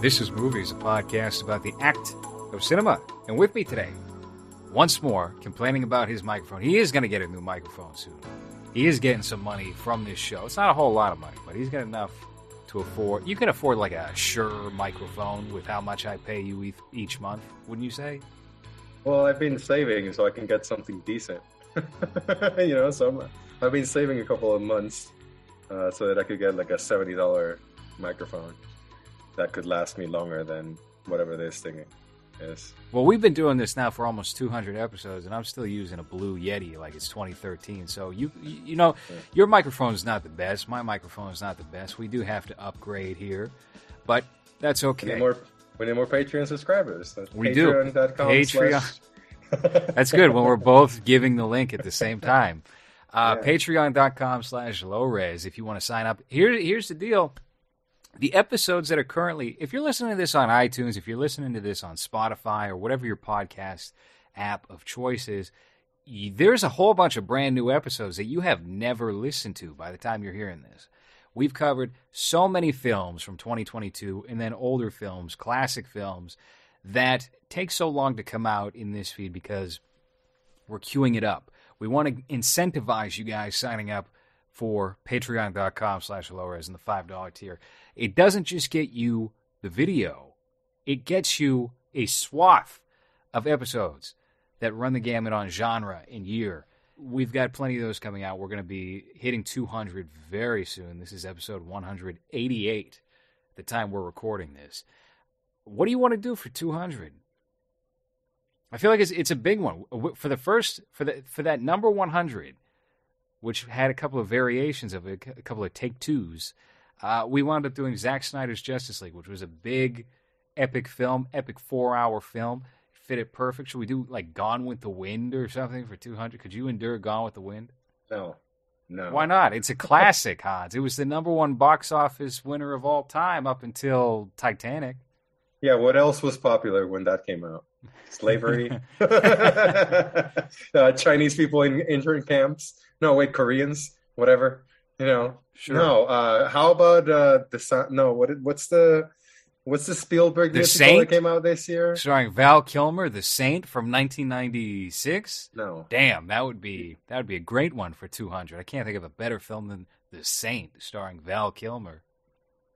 This is Movies, a podcast about the act of cinema. And with me today, once more, complaining about his microphone. He is going to get a new microphone soon. He is getting some money from this show. It's not a whole lot of money, but he's got enough to afford. You can afford like a Shure microphone with how much I pay you each- each month, wouldn't you say? Well, I've been saving so I can get something decent. you know, so I'm, I've been saving a couple of months uh, so that I could get like a seventy dollar microphone that could last me longer than whatever this thing is. Well, we've been doing this now for almost 200 episodes, and I'm still using a Blue Yeti like it's 2013. So you, you, know, your microphone is not the best. My microphone is not the best. We do have to upgrade here, but that's We okay. need more. We need more Patreon subscribers. That's We do. Patreon.com Patreon. slash- That's good when we're both giving the link at the same time. Uh, Yeah. Patreon.com slash low res if you want to sign up. Here, here's the deal. The episodes that are currently, if you're listening to this on iTunes, if you're listening to this on Spotify or whatever your podcast app of choice is, y- there's a whole bunch of brand new episodes that you have never listened to by the time you're hearing this. We've covered so many films from 2022 and then older films, classic films that take so long to come out in this feed because we're queuing it up. We want to incentivize you guys signing up for patreon.com slash lowres and the $5 tier. It doesn't just get you the video, it gets you a swath of episodes that run the gamut on genre and year. We've got plenty of those coming out. We're going to be hitting 200 very soon. This is episode 188, the time we're recording this. What do you want to do for 200? I feel like it's it's a big one for the first for the for that number 100, which had a couple of variations of it, a couple of take twos. Uh, we wound up doing Zack Snyder's Justice League, which was a big, epic film, epic four hour film. Fit it perfect. Should we do like Gone with the Wind or something for 200? Could you endure Gone with the Wind? No, no. Why not? It's a classic, Hans. It was the number one box office winner of all time up until Titanic. Yeah, what else was popular when that came out? Slavery, uh, Chinese people in intern camps. No, wait, Koreans, whatever. You know, Sure. no. Uh, how about uh, the no? What what's the what's the Spielberg The musical Saint? that came out this year? Starring Val Kilmer, The Saint from 1996. No, Damn, that would be that would be a great one for 200. I can't think of a better film than The Saint, starring Val Kilmer.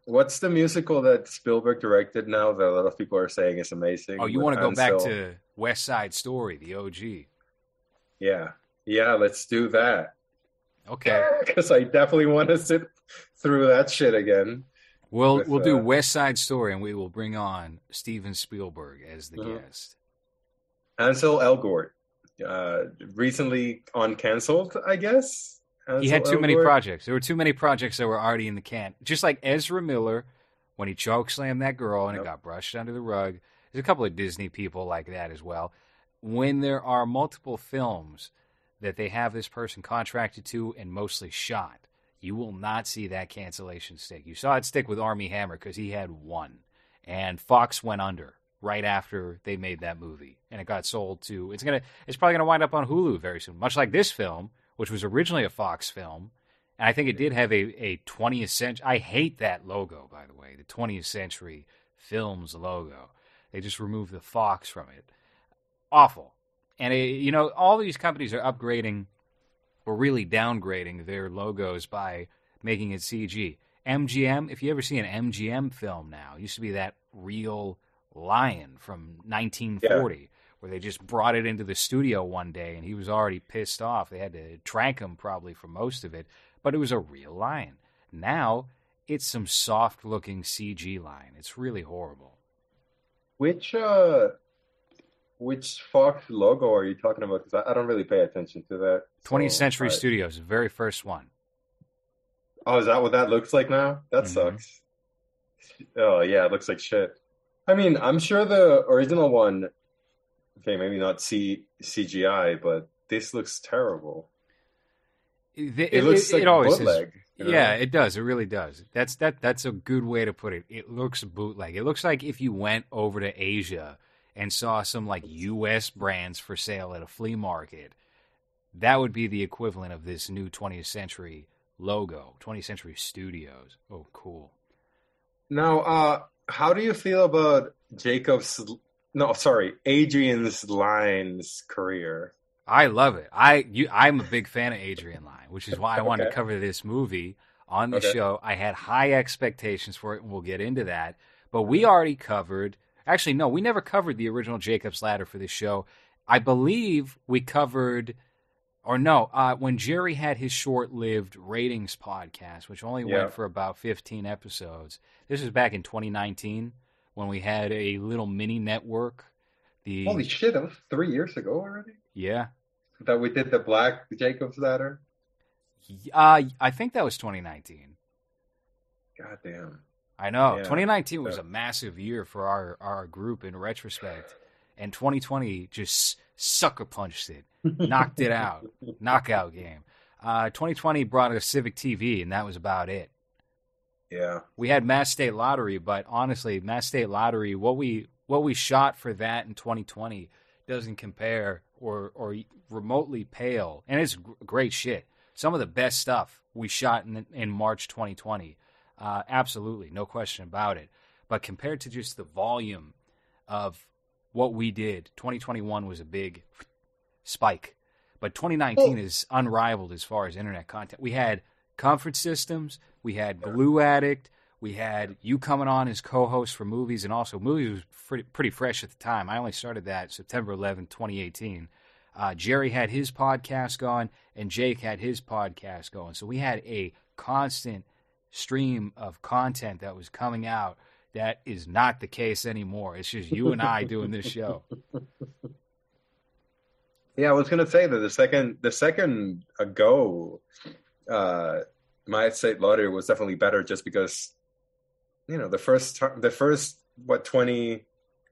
what's the musical that Spielberg directed now that a lot of people are saying is amazing? Oh, you want to go back to West Side Story, the OG? Yeah, yeah. Let's do that Okay, because I definitely want to sit through that shit again. we'll With, we'll do uh, West Side Story, and we will bring on Steven Spielberg as the Mhm. guest. Ansel Elgort, uh, recently uncancelled, I guess. he had Ansel too many projects. There were too many projects that were already in the can. Just like Ezra Miller when he choke slammed that girl and it got brushed under the rug. There's a couple of Disney people like that as well. When there are multiple films that they have this person contracted to and mostly shot, you will not see that cancellation stick. You saw it stick with Armie Hammer because he had one, and Fox went under right after they made that movie, and it got sold to. It's gonna. It's probably gonna wind up on Hulu very soon, much like this film, which was originally a Fox film, and I think it did have a a 20th century. I hate that logo, by the way, the 20th century films logo. They just removed the Fox from it. Awful. And it, you know, all these companies are upgrading or really downgrading their logos by making it CG. MGM, if you ever see an MGM film now, used to be that real lion from 1940 where they just brought it into the studio one day and he was already pissed off. They had to trank him probably for most of it, but it was a real lion. Now it's some soft looking CG lion. It's really horrible. Which uh, which Fox logo are you talking about? Because I, I don't really pay attention to that. 20th So, Century I- Studios, the very first one. Oh, is that what that looks like now? That Mhm. sucks. Oh yeah, it looks like shit. I mean, I'm sure the original one. Okay, maybe not C CGI, but this looks terrible. It, It, looks like always is. bootleg. you know? Yeah, it does. It really does. That's that. That's a good way to put it. It looks bootleg. It looks like if you went over to Asia and saw some like U.S. brands for sale at a flea market. That would be the equivalent of this new 20th century logo, 20th Century Studios. Oh, cool. Now, uh, how do you feel about Jacob's? No, sorry, Adrian's Lyne's career. I love it. I you, I'm a big fan of Adrian Lyne, which is why I wanted Okay. to cover this movie on the Okay. show. I had high expectations for it, and we'll get into that. But we already covered. Actually, no, we never covered the original Jacob's Ladder for this show. I believe we covered, or no, uh, when Jerry had his short-lived ratings podcast, which only Yeah. went for about 15 episodes. This was back in 2019 when we had a little mini network. The Holy shit! That was three years ago already. yeah, That we did the Black Jacob's Ladder. Uh, I think that was 2019. God damn. I know. Yeah. 2019 was a massive year for our, our group in retrospect. And 2020 just sucker punched it, knocked it out, knockout game. Uh, 2020 brought us Civic TV, and that was about it. Yeah. We had Mass State Lottery, but honestly, Mass State Lottery, what we what we shot for that in 2020 doesn't compare or or remotely pale, and it's great shit. Some of the best stuff we shot in in March 2020, uh, absolutely, no question about it. But compared to just the volume of what we did, 2021 was a big spike. But 2019 Well- is unrivaled as far as internet content. We had comfort systems, we had Blue Addict, we had you coming on as co-host for movies, and also movies was pretty, pretty fresh at the time. I only started that September 11, 2018. Uh, Jerry had his podcast going, and Jake had his podcast going. So we had a constant stream of content that was coming out. That is not the case anymore. It's just you and I doing this show. Yeah, I was gonna say that the second the second ago, uh, my state lottery was definitely better just because, you know, the first time the first what twenty,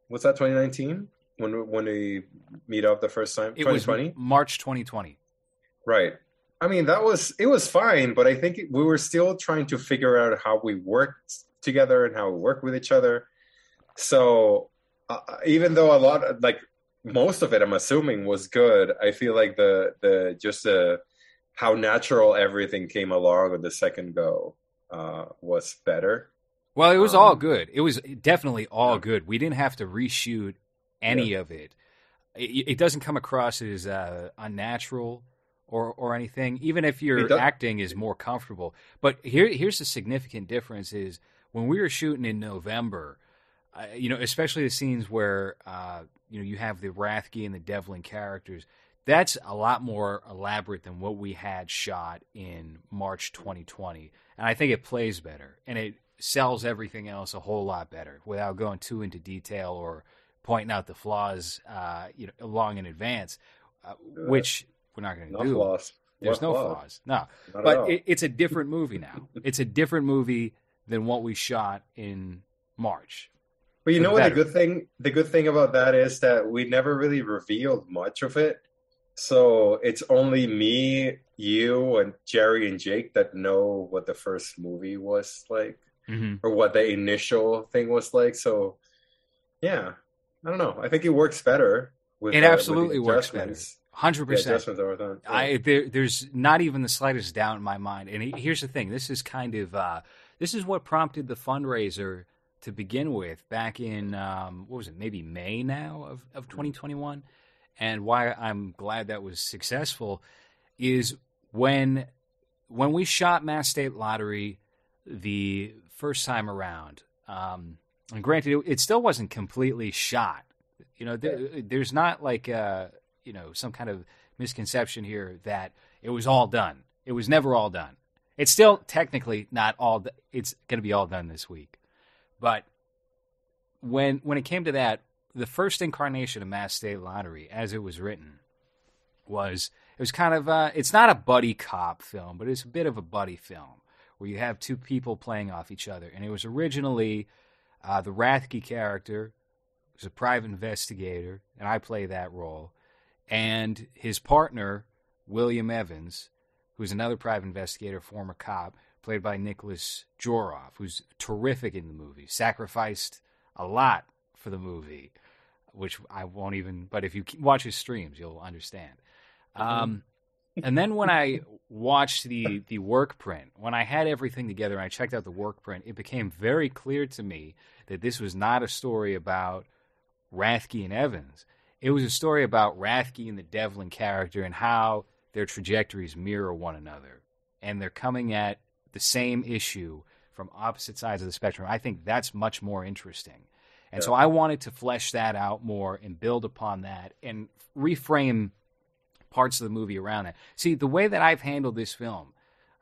what's that twenty nineteen when we- when we meet up the first time It was twenty March 2020. right. I mean that was it was fine, but I think we were still trying to figure out how we worked together and how we work with each other. So uh, even though a lot of, like most of it i'm assuming was good i feel like the the just the how natural everything came along with the second go uh was better Well, it was Um, all good. It was definitely all Yeah. good. We didn't have to reshoot any of it. it. It doesn't come across as uh, unnatural or or anything, even if your acting is more comfortable. But here here's the significant difference: is when we were shooting in November, uh, you know, especially the scenes where uh, you know you have the Rathke and the Devlin characters. That's a lot more elaborate than what we had shot in March 2020, and I think it plays better and it sells everything else a whole lot better without going too into detail or pointing out the flaws, uh, you know, long in advance, uh, which we're not going to no do. flaws There's no flaws? no. Not But it, it's a different movie now. it's a different movie than what we shot in March. But you know what the good thing the good thing about that is that we never really revealed much of it. So it's only me, you, and Jerry and Jake that know what the first movie was like Mm-hmm. or what the initial thing was like. So yeah. I don't know. I think it works better with It uh, absolutely works better. Hundred The percent. adjustments that were done. Yeah. I there, there's not even the slightest doubt in my mind. And he, here's the thing: this is kind of uh, this is what prompted the fundraiser to begin with back in um, what was it? Maybe May now of of 2021. And why I'm glad that was successful is when when we shot Mass State Lottery the first time around. Um, and granted, it, it still wasn't completely shot. You know, there, there's not like uh, you know some kind of misconception here that it was all done. It was never all done. It's still technically not all. It's going to be all done this week, but when when it came to that, the first incarnation of Mass State Lottery, as it was written, was it was kind of uh, it's not a buddy cop film, but it's a bit of a buddy film where you have two people playing off each other, and it was originally uh, the Rathke character who's a private investigator, and I play that role, and his partner William Evans, who's another private investigator, former cop, played by Nicholas Joroff, who's terrific in the movie, sacrificed a lot for the movie, which I won't even. But if you watch his streams, you'll understand. Um, and then when I watched the the work print, when I had everything together and I checked out the work print, it became very clear to me that this was not a story about Rathke and Evans. It was a story about Rathke and the Devlin character and how their trajectories mirror one another, and they're coming at the same issue from opposite sides of the spectrum. I think that's much more interesting. And so I wanted to flesh that out more and build upon that and reframe parts of the movie around that. See, the way that I've handled this film,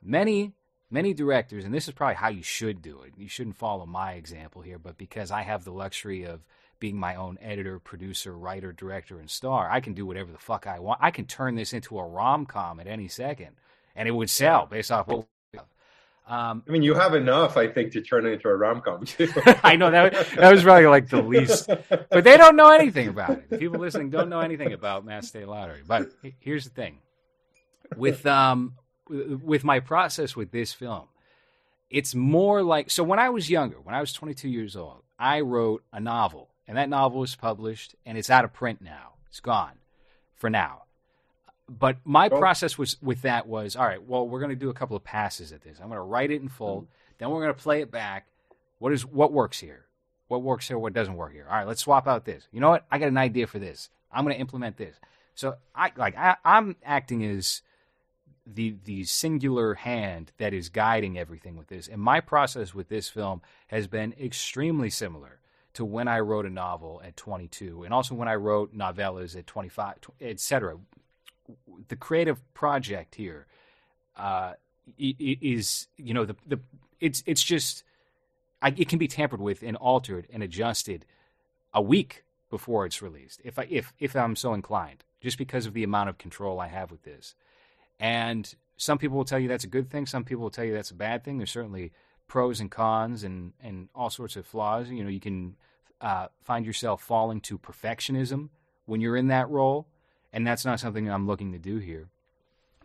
many, many directors, and this is probably how you should do it. You shouldn't follow my example here, but because I have the luxury of being my own editor, producer, writer, director, and star, I can do whatever the fuck I want. I can turn this into a rom com at any second, and it would sell based off what um, I mean, you have enough, I think, to turn it into a rom com. I know that that was probably like the least, but they don't know anything about it. People listening don't know anything about Mass State Lottery. But here's the thing: with um, with my process with this film, it's more like so. When I was younger, when I was 22 years old, I wrote a novel, and that novel was published, and it's out of print now. It's gone for now but my oh. process was with that was all right. Well, we're going to do a couple of passes at this. I'm going to write it in full. Mm-hmm. Then we're going to play it back. What is what works here? What works here? What doesn't work here? All right, let's swap out this. You know what? I got an idea for this. I'm going to implement this. So I like I, I'm acting as the the singular hand that is guiding everything with this. And my process with this film has been extremely similar to when I wrote a novel at 22, and also when I wrote novellas at 25, etc the creative project here uh, is you know the the it's it's just I, it can be tampered with and altered and adjusted a week before it's released if I if if I'm so inclined just because of the amount of control I have with this. And some people will tell you that's a good thing some people will tell you that's a bad thing. There's certainly pros and cons and and all sorts of flaws you know you can uh, find yourself falling to perfectionism when you're in that role and that's not something I'm looking to do here.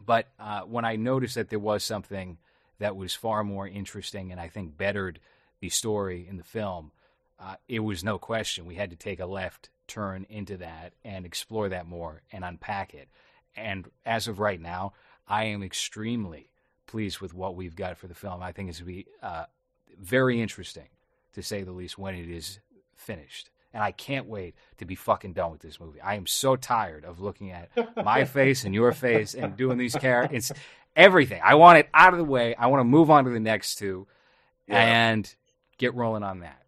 But uh, when I noticed that there was something that was far more interesting and I think bettered the story in the film, uh, it was no question. We had to take a left turn into that and explore that more and unpack it. And as of right now, I am extremely pleased with what we've got for the film. I think it's going to be uh, very interesting, to say the least, when it is finished and I can't wait to be fucking done with this movie. I am so tired of looking at my face and your face and doing these characters. Everything. I want it out of the way. I want to move on to the next two yeah. and get rolling on that.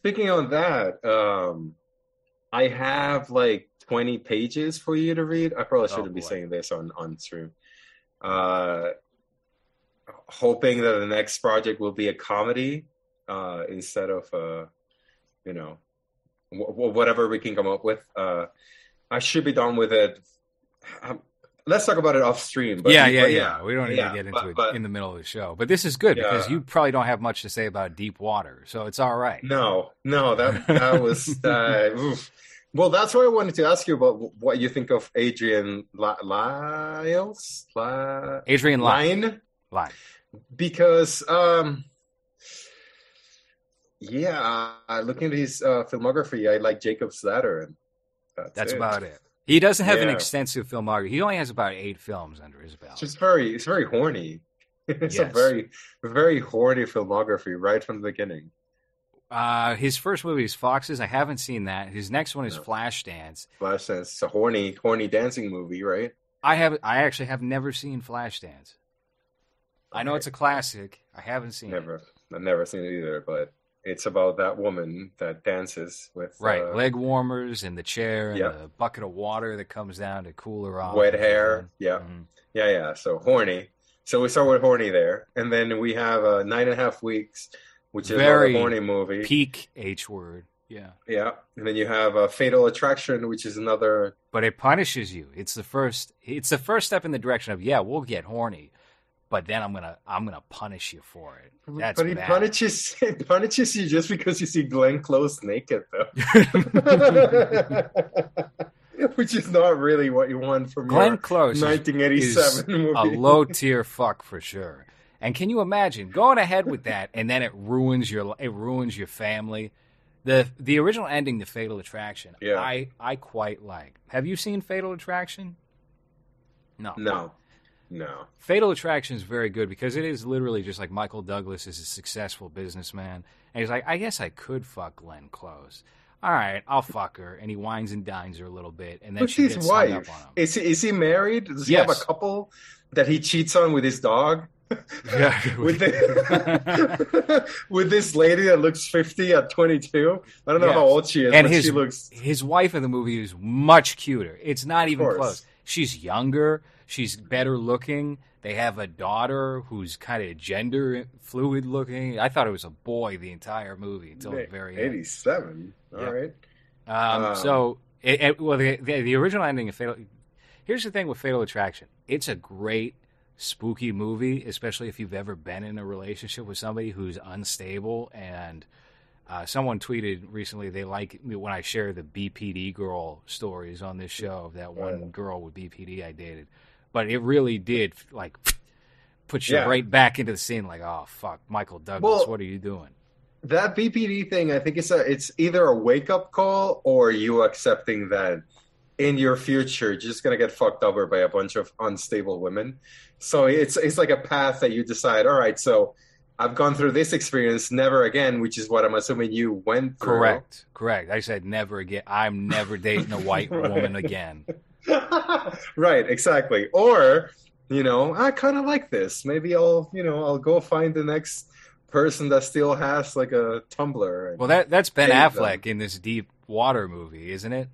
Speaking on that, um, I have like 20 pages for you to read. I probably shouldn't oh, be saying this on, on stream. Uh, hoping that the next project will be a comedy uh, instead of a you know, w- whatever we can come up with. Uh, I should be done with it. Um, let's talk about it off stream. But, yeah, yeah, but yeah, yeah, We don't need yeah, to get into but, it but, in the middle of the show. But this is good yeah. because you probably don't have much to say about deep water, so it's all right. No, no, that that was. Uh, well, that's why I wanted to ask you about what you think of Adrian Lyles. La- Adrian Lyne. Lyne. Because um, yeah, looking at his uh, filmography, I like Jacob's Ladder, and that's, that's it. about it. He doesn't have yeah. an extensive filmography. He only has about eight films under his belt. It's just very, it's very horny. it's yes. a very, very horny filmography right from the beginning. Uh, his first movie is Foxes. I haven't seen that. His next one is no. Flashdance. Flashdance. It's a horny, horny dancing movie, right? I have. I actually have never seen Flashdance. I know it's a classic. I haven't seen it. never, it. I've never seen it either, but it's about that woman that dances with right uh, leg warmers and the chair and a bucket of water that comes down to cool her off. Wet hair, yeah, mm-hmm. yeah, yeah. So horny. So we start with horny there, and then we have uh, nine and a half weeks, which is Very a horny movie. Peak H word. Yeah. Yeah. And then you have a Fatal Attraction, which is another. But it punishes you. It's the first. It's the first step in the direction of yeah, we'll get horny, but then I'm gonna I'm gonna punish you for it. That's but he bad. punishes he punishes you just because you see Glenn Close naked though. Which is not really what you want from Glenn Close 1987 movie. A low tier fuck for sure. And can you imagine going ahead with that and then it ruins your it ruins your family? The the original ending, The Fatal Attraction, yeah. I I quite like. Have you seen Fatal Attraction? No. No, no. Fatal Attraction is very good because it is literally just like Michael Douglas is a successful businessman, and he's like, I guess I could fuck Glenn Close. All right, I'll fuck her, and he wines and dines her a little bit, and then Who's she his gets wife? up on him. Is he is he married? Does he have a couple that he cheats on with his dog? Yeah. with the, with this lady that looks fifty at twenty two. I don't know Yes. how old she is, And but his- she looks. His wife in the movie is much cuter. It's not even close. She's younger. She's better looking. They have a daughter who's kind of gender fluid looking. I thought it was a boy the entire movie until the very end. Eighty seven. All Yeah. right. Um, Um, so, it, it, well, the, the the original ending of Fatal. Here's the thing with Fatal Attraction. It's a great spooky movie, especially if you've ever been in a relationship with somebody who's unstable. And uh, someone tweeted recently they like me when I share the BPD girl stories on this show of that one Right. girl with BPD I dated. But it really did like put you Yeah. right back into the scene. Like, oh fuck, Michael Douglas, Well- what are you doing? That BPD thing, I think it's a it's either a wake up call or you accepting that in your future you're just gonna get fucked over by a bunch of unstable women. So it's it's like a path that you decide. All right, so I've gone through this experience, never again, which is what I'm assuming you went through. Correct, correct. I said never again. I'm never dating a white Right. woman again. right, exactly. Or, you know, I kind of like this. Maybe I'll, you know, I'll go find the next person that still has like a Tumblr. Well, that that's Ben Affleck them. in this Deep Water movie, isn't it?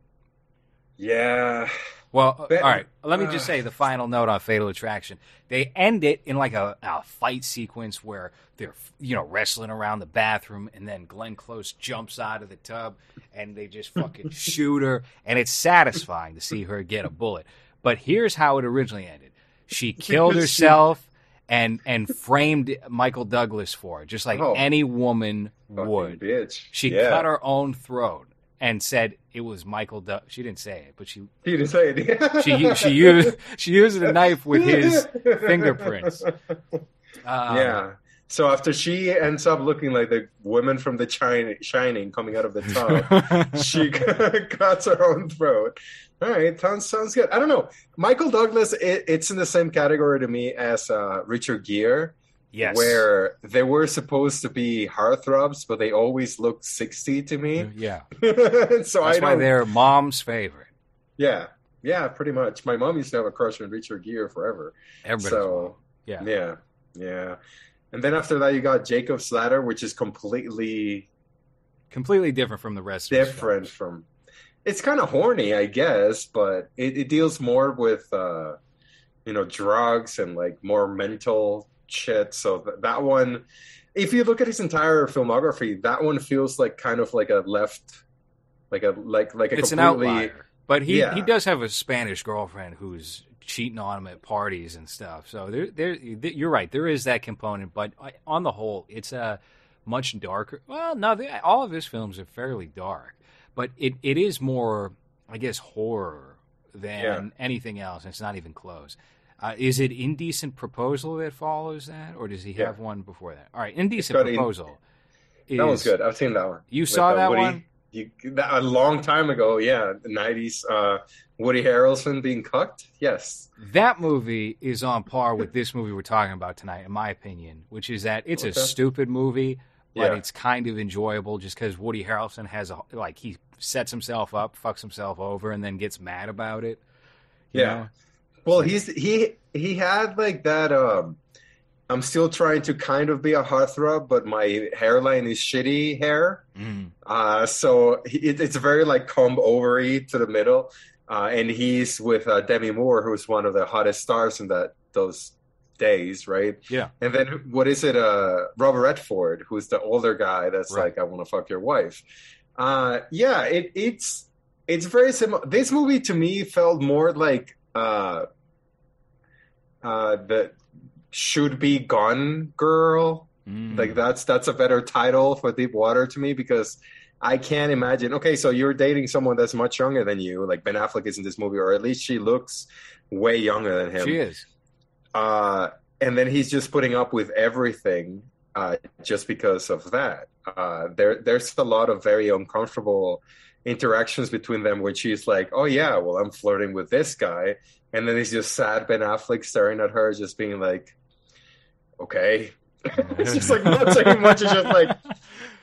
Yeah. Well, Ben- all right. Let me just uh, say the final note on Fatal Attraction. They end it in like a, a fight sequence where they're you know wrestling around the bathroom, and then Glenn Close jumps out of the tub, and they just fucking shoot her, and it's satisfying to see her get a bullet. But here's how it originally ended: she killed herself. And and framed Michael Douglas for it, just like Oh. any woman would. bitch. She yeah. cut her own throat and said it was Michael. Du- she didn't say it, but she He didn't say it. she she used she used a knife with his fingerprints. Um, yeah. So after she ends up looking like the woman from the China, Shining coming out of the tub, she cuts her own throat. All right, sounds sounds good. I don't know. Michael Douglas, it, it's in the same category to me as uh, Richard Gere, yes. where they were supposed to be heartthrobs, but they always looked sixty to me. Yeah, so I that's why they're mom's favorite. Yeah, yeah, pretty much. My mom used to have a crush on Richard Gere forever. Everybody's so yeah. yeah, yeah. And then after that, you got Jacob's Ladder, which is completely completely different from the rest. different from. It's kind of horny, I guess, but it, it deals more with, uh, you know, drugs and like more mental shit. So th- that one, if you look at his entire filmography, that one feels like kind of like a left, like a like like a It's an completely outlier, but he Yeah. he does have a Spanish girlfriend who's cheating on him at parties and stuff. So there there you're right. There is that component, but uh, on the whole, it's a much darker. Well, no, they, all of his films are fairly dark, but it, it is more, I guess, horror than Yeah. anything else. And it's not even close. Uh, is it Indecent Proposal that follows that, or does he Yeah. have one before that? All right, Indecent got in- Proposal. That one's good. I've seen that one. You With, saw uh, that Woody- one? You, that, a long time ago, yeah, the nineties. Uh, Woody Harrelson being cucked. Yes. That movie is on par with this movie we're talking about tonight, in my opinion, which is that it's a stupid movie, but Yeah. it's kind of enjoyable just because Woody Harrelson has a like he sets himself up, fucks himself over, and then gets mad about it. you Yeah. know? Well, he's he he had like that. Um, I'm still trying to kind of be a heartthrob, but my hairline is shitty hair. Mm. Uh, so it, it's very like comb ovary to the middle. Uh, and he's with uh, Demi Moore, who's one of the hottest stars in that those days, right? Yeah. And then what is it? Uh, Robert Redford, who's the older guy that's Right. like, I want to fuck your wife. Uh, yeah, it, it's it's very similar. This movie to me felt more like uh, uh, the should be gone girl Mm. like that's that's a better title for Deep Water to me because I can't imagine. Okay, so you're dating someone that's much younger than you, like Ben Affleck is in this movie, or at least she looks way younger than him. she is. Uh, and then he's just putting up with everything. uh, just because of that. Uh, there, there's a lot of very uncomfortable interactions between them where she's like, "Oh yeah, well I'm flirting with this guy," and then he's just sad Ben Affleck staring at her, just being like, "Okay." it's just like not saying much. It's just like,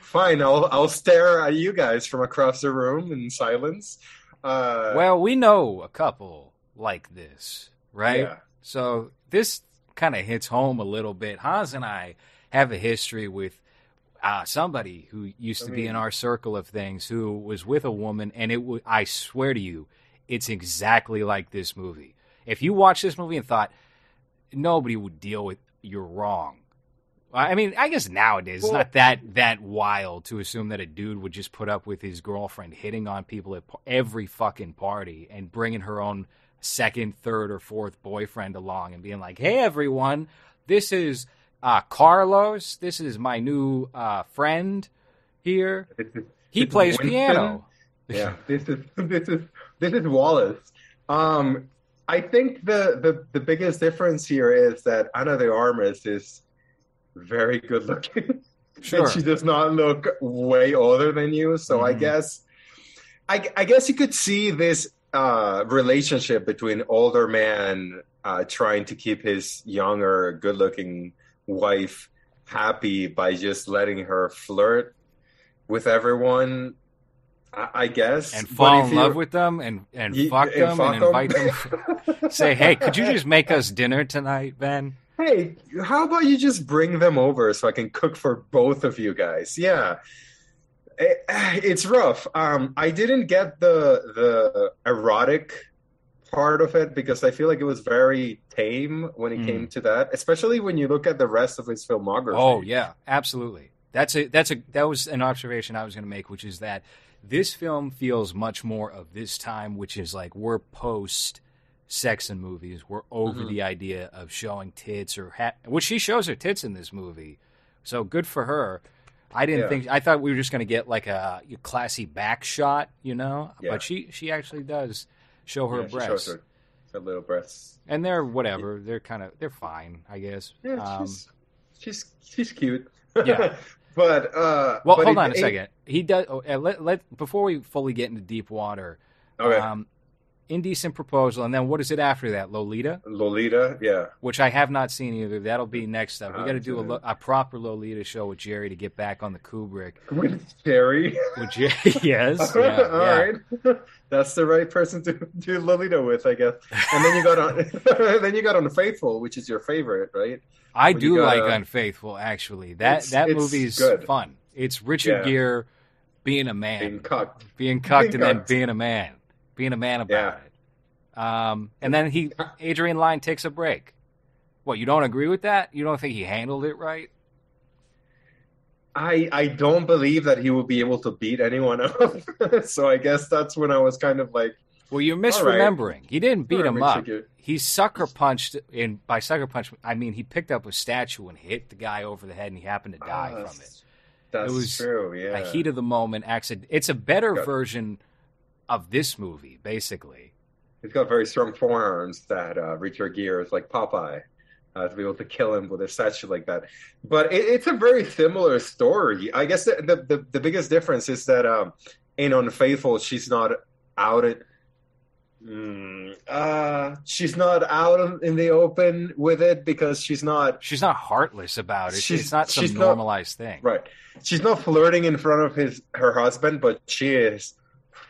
"Fine, I'll I'll stare at you guys from across the room in silence." Uh, well, we know a couple like this, right? Yeah. So this kind of hits home a little bit. Hans and I have a history with uh, somebody who used I to be in our circle of things who was with a woman, and it w- I swear to you, it's exactly like this movie. If you watch this movie and thought nobody would deal with you're wrong. I mean, I guess nowadays it's not that that wild to assume that a dude would just put up with his girlfriend hitting on people at every fucking party and bringing her own second, third, or fourth boyfriend along and being like, "Hey, everyone, this is uh, Carlos. This is my new uh, friend here. this is- He this plays piano." yeah this is this is this is wallace um i think the the, the biggest difference here is that Ana de Armas is very good looking Sure. and she does not look way older than you so i Mhm. guess I, I guess you could see this uh relationship between older man uh trying to keep his younger good looking wife happy by just letting her flirt with everyone I, I guess and fall in love with them and and you- fuck them fuck and invite them. Say, hey, could you just make us dinner tonight, Ben? hey, how about you just bring them over so I can cook for both of you guys? Yeah. It- it's rough. Um, I didn't get the the erotic part of it because I feel like it was very tame when it Mm. came to that, especially when you look at the rest of his filmography. Oh yeah, absolutely. That's a that's a that was an observation I was going to make, which is that this film feels much more of this time, which is like we're post sex and movies. We're over Mhm. the idea of showing tits or ha- which she shows her tits in this movie, so good for her. I didn't Yeah. think I thought we were just going to get like a, a classy back shot, you know, Yeah. but she she actually does show her Yeah, breasts, her, her little breasts. and they're whatever. They're kind of they're fine, I guess. Yeah, Um, she's she's she's cute. Yeah. but uh, Well, but hold it- on a second. He does. Oh, let, let before we fully get into deep water. Okay, Um, indecent proposal, and then what is it after that? Lolita, Lolita. Yeah. which I have not seen either. That'll be uh, next up. We got to do a, lo- a proper Lolita show with Jerry to get back on the Kubrick. With Jerry. With Jerry, yes, yeah, All yeah. right. That's the right person to do Lolita with, I guess. And then you got on then you got on Faithful, which is your favorite, right? I When do like gotta- Unfaithful. Actually, that It's- that movie's good. fun. It's Richard Yeah. Gere being a man, Being cucked. being cucked, being and then being a man, being a man about Yeah. it. Um, and then he, Adrian Lyne takes a break. What you don't agree with that? You don't think he handled it right? I I don't believe that he will be able to beat anyone up. so I guess that's when I was kind of like Well, you're right. misremembering. He didn't beat "Sure, him up. Gere." He sucker punched, and by sucker punch, I mean he picked up a statue and hit the guy over the head, and he happened to die Ah, from it. That's It was true, yeah. A heat of the moment accident. It's a better Got- version of this movie, basically. He's got very strong forearms that uh, Richard Gere is like Popeye. Uh, to be able to kill him with a statue like that, but it, it's a very similar story. I guess the the, the, biggest difference is that um, in Unfaithful, she's not out at, mm, uh, she's not out in the open with it because she's not She's not heartless about it. She's- it's not some she's not- normalized thing. Right. She's not flirting in front of his her husband, but she is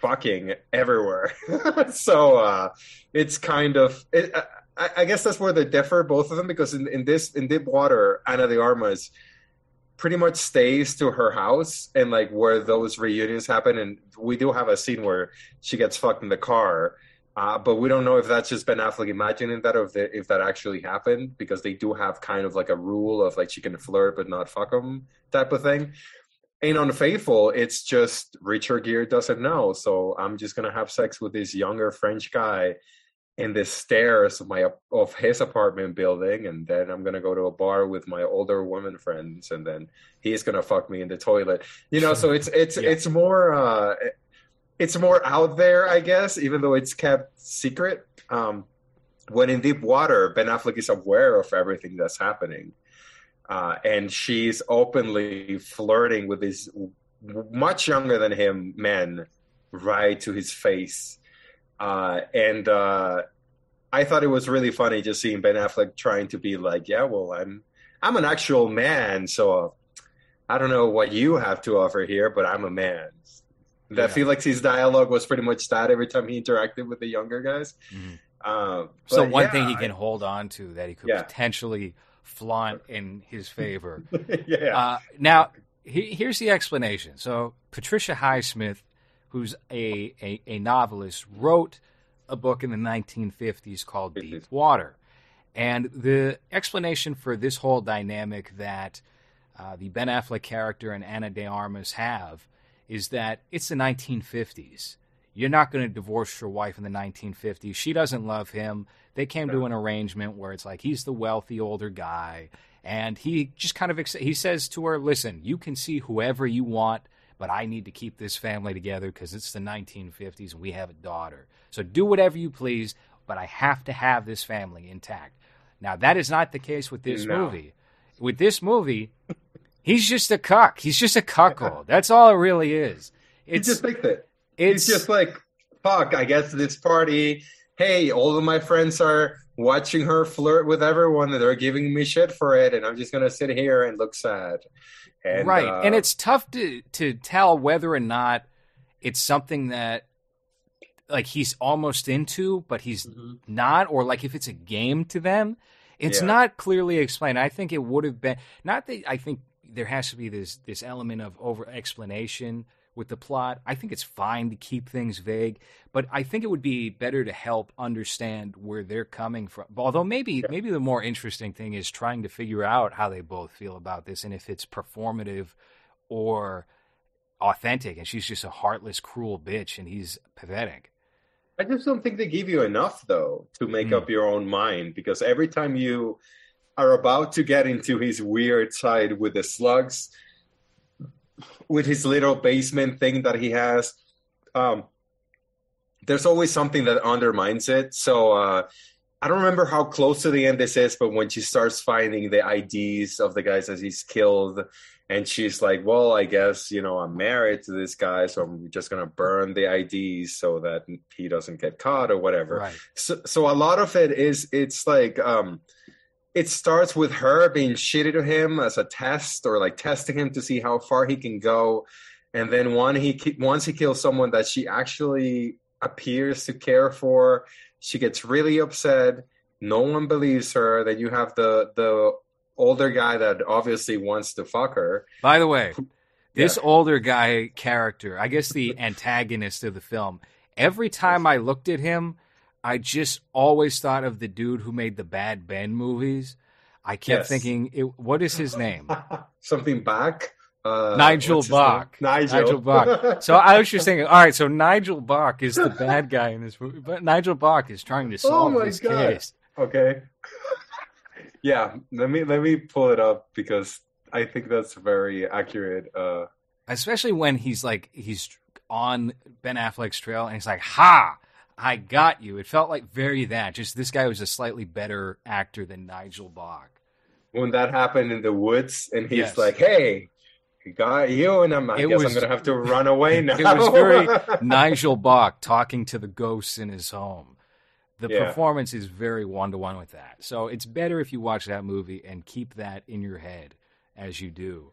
fucking everywhere. so uh, it's kind of. It, I, I guess that's where they differ, both of them, because in, in this in Deep Water, Ana de Armas pretty much stays to her house and like where those reunions happen, and we do have a scene where she gets fucked in the car. Uh, but we don't know if that's just Ben Affleck imagining that or if, they, if that actually happened because they do have kind of like a rule of like she can flirt but not fuck him type of thing. In Unfaithful, it's just Richard Gere doesn't know, so I'm just gonna have sex with this younger French guy in the stairs of my of his apartment building, and then I'm gonna go to a bar with my older woman friends, and then he's gonna fuck me in the toilet. You know, so it's it's Yeah. it's more uh, it's more out there, I guess, even though it's kept secret. Um, when in Deep Water, Ben Affleck is aware of everything that's happening. Uh, and she's openly flirting with these much younger than him men right to his face. Uh, and uh, I thought it was really funny just seeing Ben Affleck trying to be like, yeah, well, I'm I'm an actual man, so I don't know what you have to offer here, but I'm a man. That Yeah. Felix's dialogue was pretty much that every time he interacted with the younger guys. Mhm. Um, So one yeah, thing he can hold on to that he could Yeah. potentially flaunt in his favor. Yeah, Uh, now, he, here's the explanation. So, Patricia Highsmith, who's a, a, a novelist, wrote a book in the 1950s called Deep Water. And the explanation for this whole dynamic that uh, the Ben Affleck character and Ana de Armas have is that it's the 1950s. You're not going to divorce your wife in the 1950s. She doesn't love him. They came to an arrangement where it's like he's the wealthy older guy, and he just kind of ex- he says to her, "Listen, you can see whoever you want, but I need to keep this family together because it's the 1950s and we have a daughter. So do whatever you please, but I have to have this family intact." Now that is not the case with this No. movie. With this movie, he's just a cuck. He's just a cuckold. That's all it really is. he It's just picked it. it's He's just like, fuck, I guess this party. Hey, all of my friends are watching her flirt with everyone and they're giving me shit for it, and I'm just gonna sit here and look sad. And, right, uh, and it's tough to to tell whether or not it's something that like he's almost into, but he's Mhm. not, or like if it's a game to them. It's Yeah. not clearly explained. I think it would have been not that I think there has to be this this element of over explanation with the plot. I think it's fine to keep things vague, but I think it would be better to help understand where they're coming from. Although maybe maybe the more interesting thing is trying to figure out how they both feel about this and if it's performative or authentic and she's just a heartless cruel bitch and he's pathetic. I just don't think they give you enough though to make Mm. up your own mind because every time you are about to get into his weird side with the slugs, with his little basement thing that he has, um, there's always something that undermines it. So uh, I don't remember how close to the end this is, but when she starts finding the IDs of the guys that he's killed, and she's like, "Well, I guess you know I'm married to this guy, so I'm just gonna burn the IDs so that he doesn't get caught or whatever." Right. So, so a lot of it is it's like um, it starts with her being shitty to him as a test or like testing him to see how far he can go, and then one he once he kills someone that she actually appears to care for, she gets really upset. No one believes her. that you have the the older guy that obviously wants to fuck her. By the way, this Yeah. older guy character, I guess the antagonist of the film, every time I looked at him, I just always thought of the dude who made the Bad Ben movies. I kept Yes. thinking, it, what is his name? Something back. Uh, Nigel? Bach. Nigel. Nigel Bach. So I was just thinking, all right, so Nigel Bach is the bad guy in this movie, but Nigel Bach is trying to solve Oh my this God. case. Okay. yeah, let me let me pull it up because I think that's very accurate. Uh, Especially when he's like, he's on Ben Affleck's trail and he's like, ha! I got you. It felt like very that. Just this guy was a slightly better actor than Nigel Bach. when that happened in the woods, and he's Yes. like, "Hey, he got you," and I'm, I It guess was- I'm gonna have to run away now. It was very Nigel Bach talking to the ghosts in his home. The Yeah. performance is very one to one with that. So it's better if you watch that movie and keep that in your head as you do.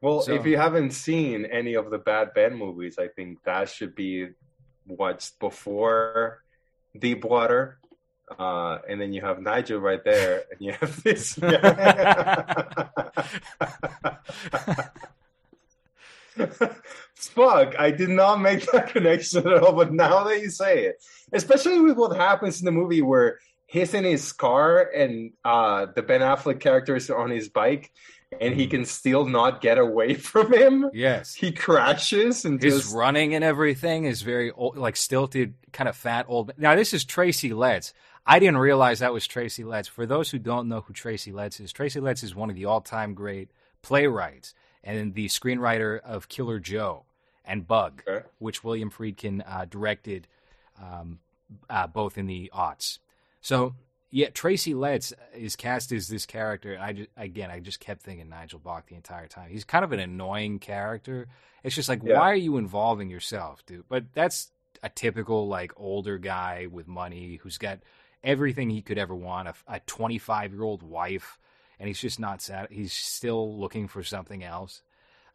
well. So- if you haven't seen any of the Bad Ben movies, I think that should be what's before Deepwater. Uh, and then you have Nigel right there, and you have this. Fuck, I did not make that connection at all, but now that you say it, especially with what happens in the movie where he's in his car and uh, the Ben Affleck character is on his bike and he can still not get away from him. Yes. He crashes and His just running and everything is very old, like stilted, kind of fat old. Now this is Tracy Letts. I didn't realize that was Tracy Letts. For those who don't know who Tracy Letts is, Tracy Letts is one of the all-time great playwrights and the screenwriter of Killer Joe and Bug, Okay. which William Friedkin uh, directed, um, uh, both in the aughts. So yeah, Tracy Letts is cast as this character. I just, again, I just kept thinking Nigel Bach the entire time. He's kind of an annoying character. It's just like, Yeah. why are you involving yourself, dude? But that's a typical like older guy with money who's got everything he could ever want. A 25 year old wife, and he's just not sad. He's still looking for something else.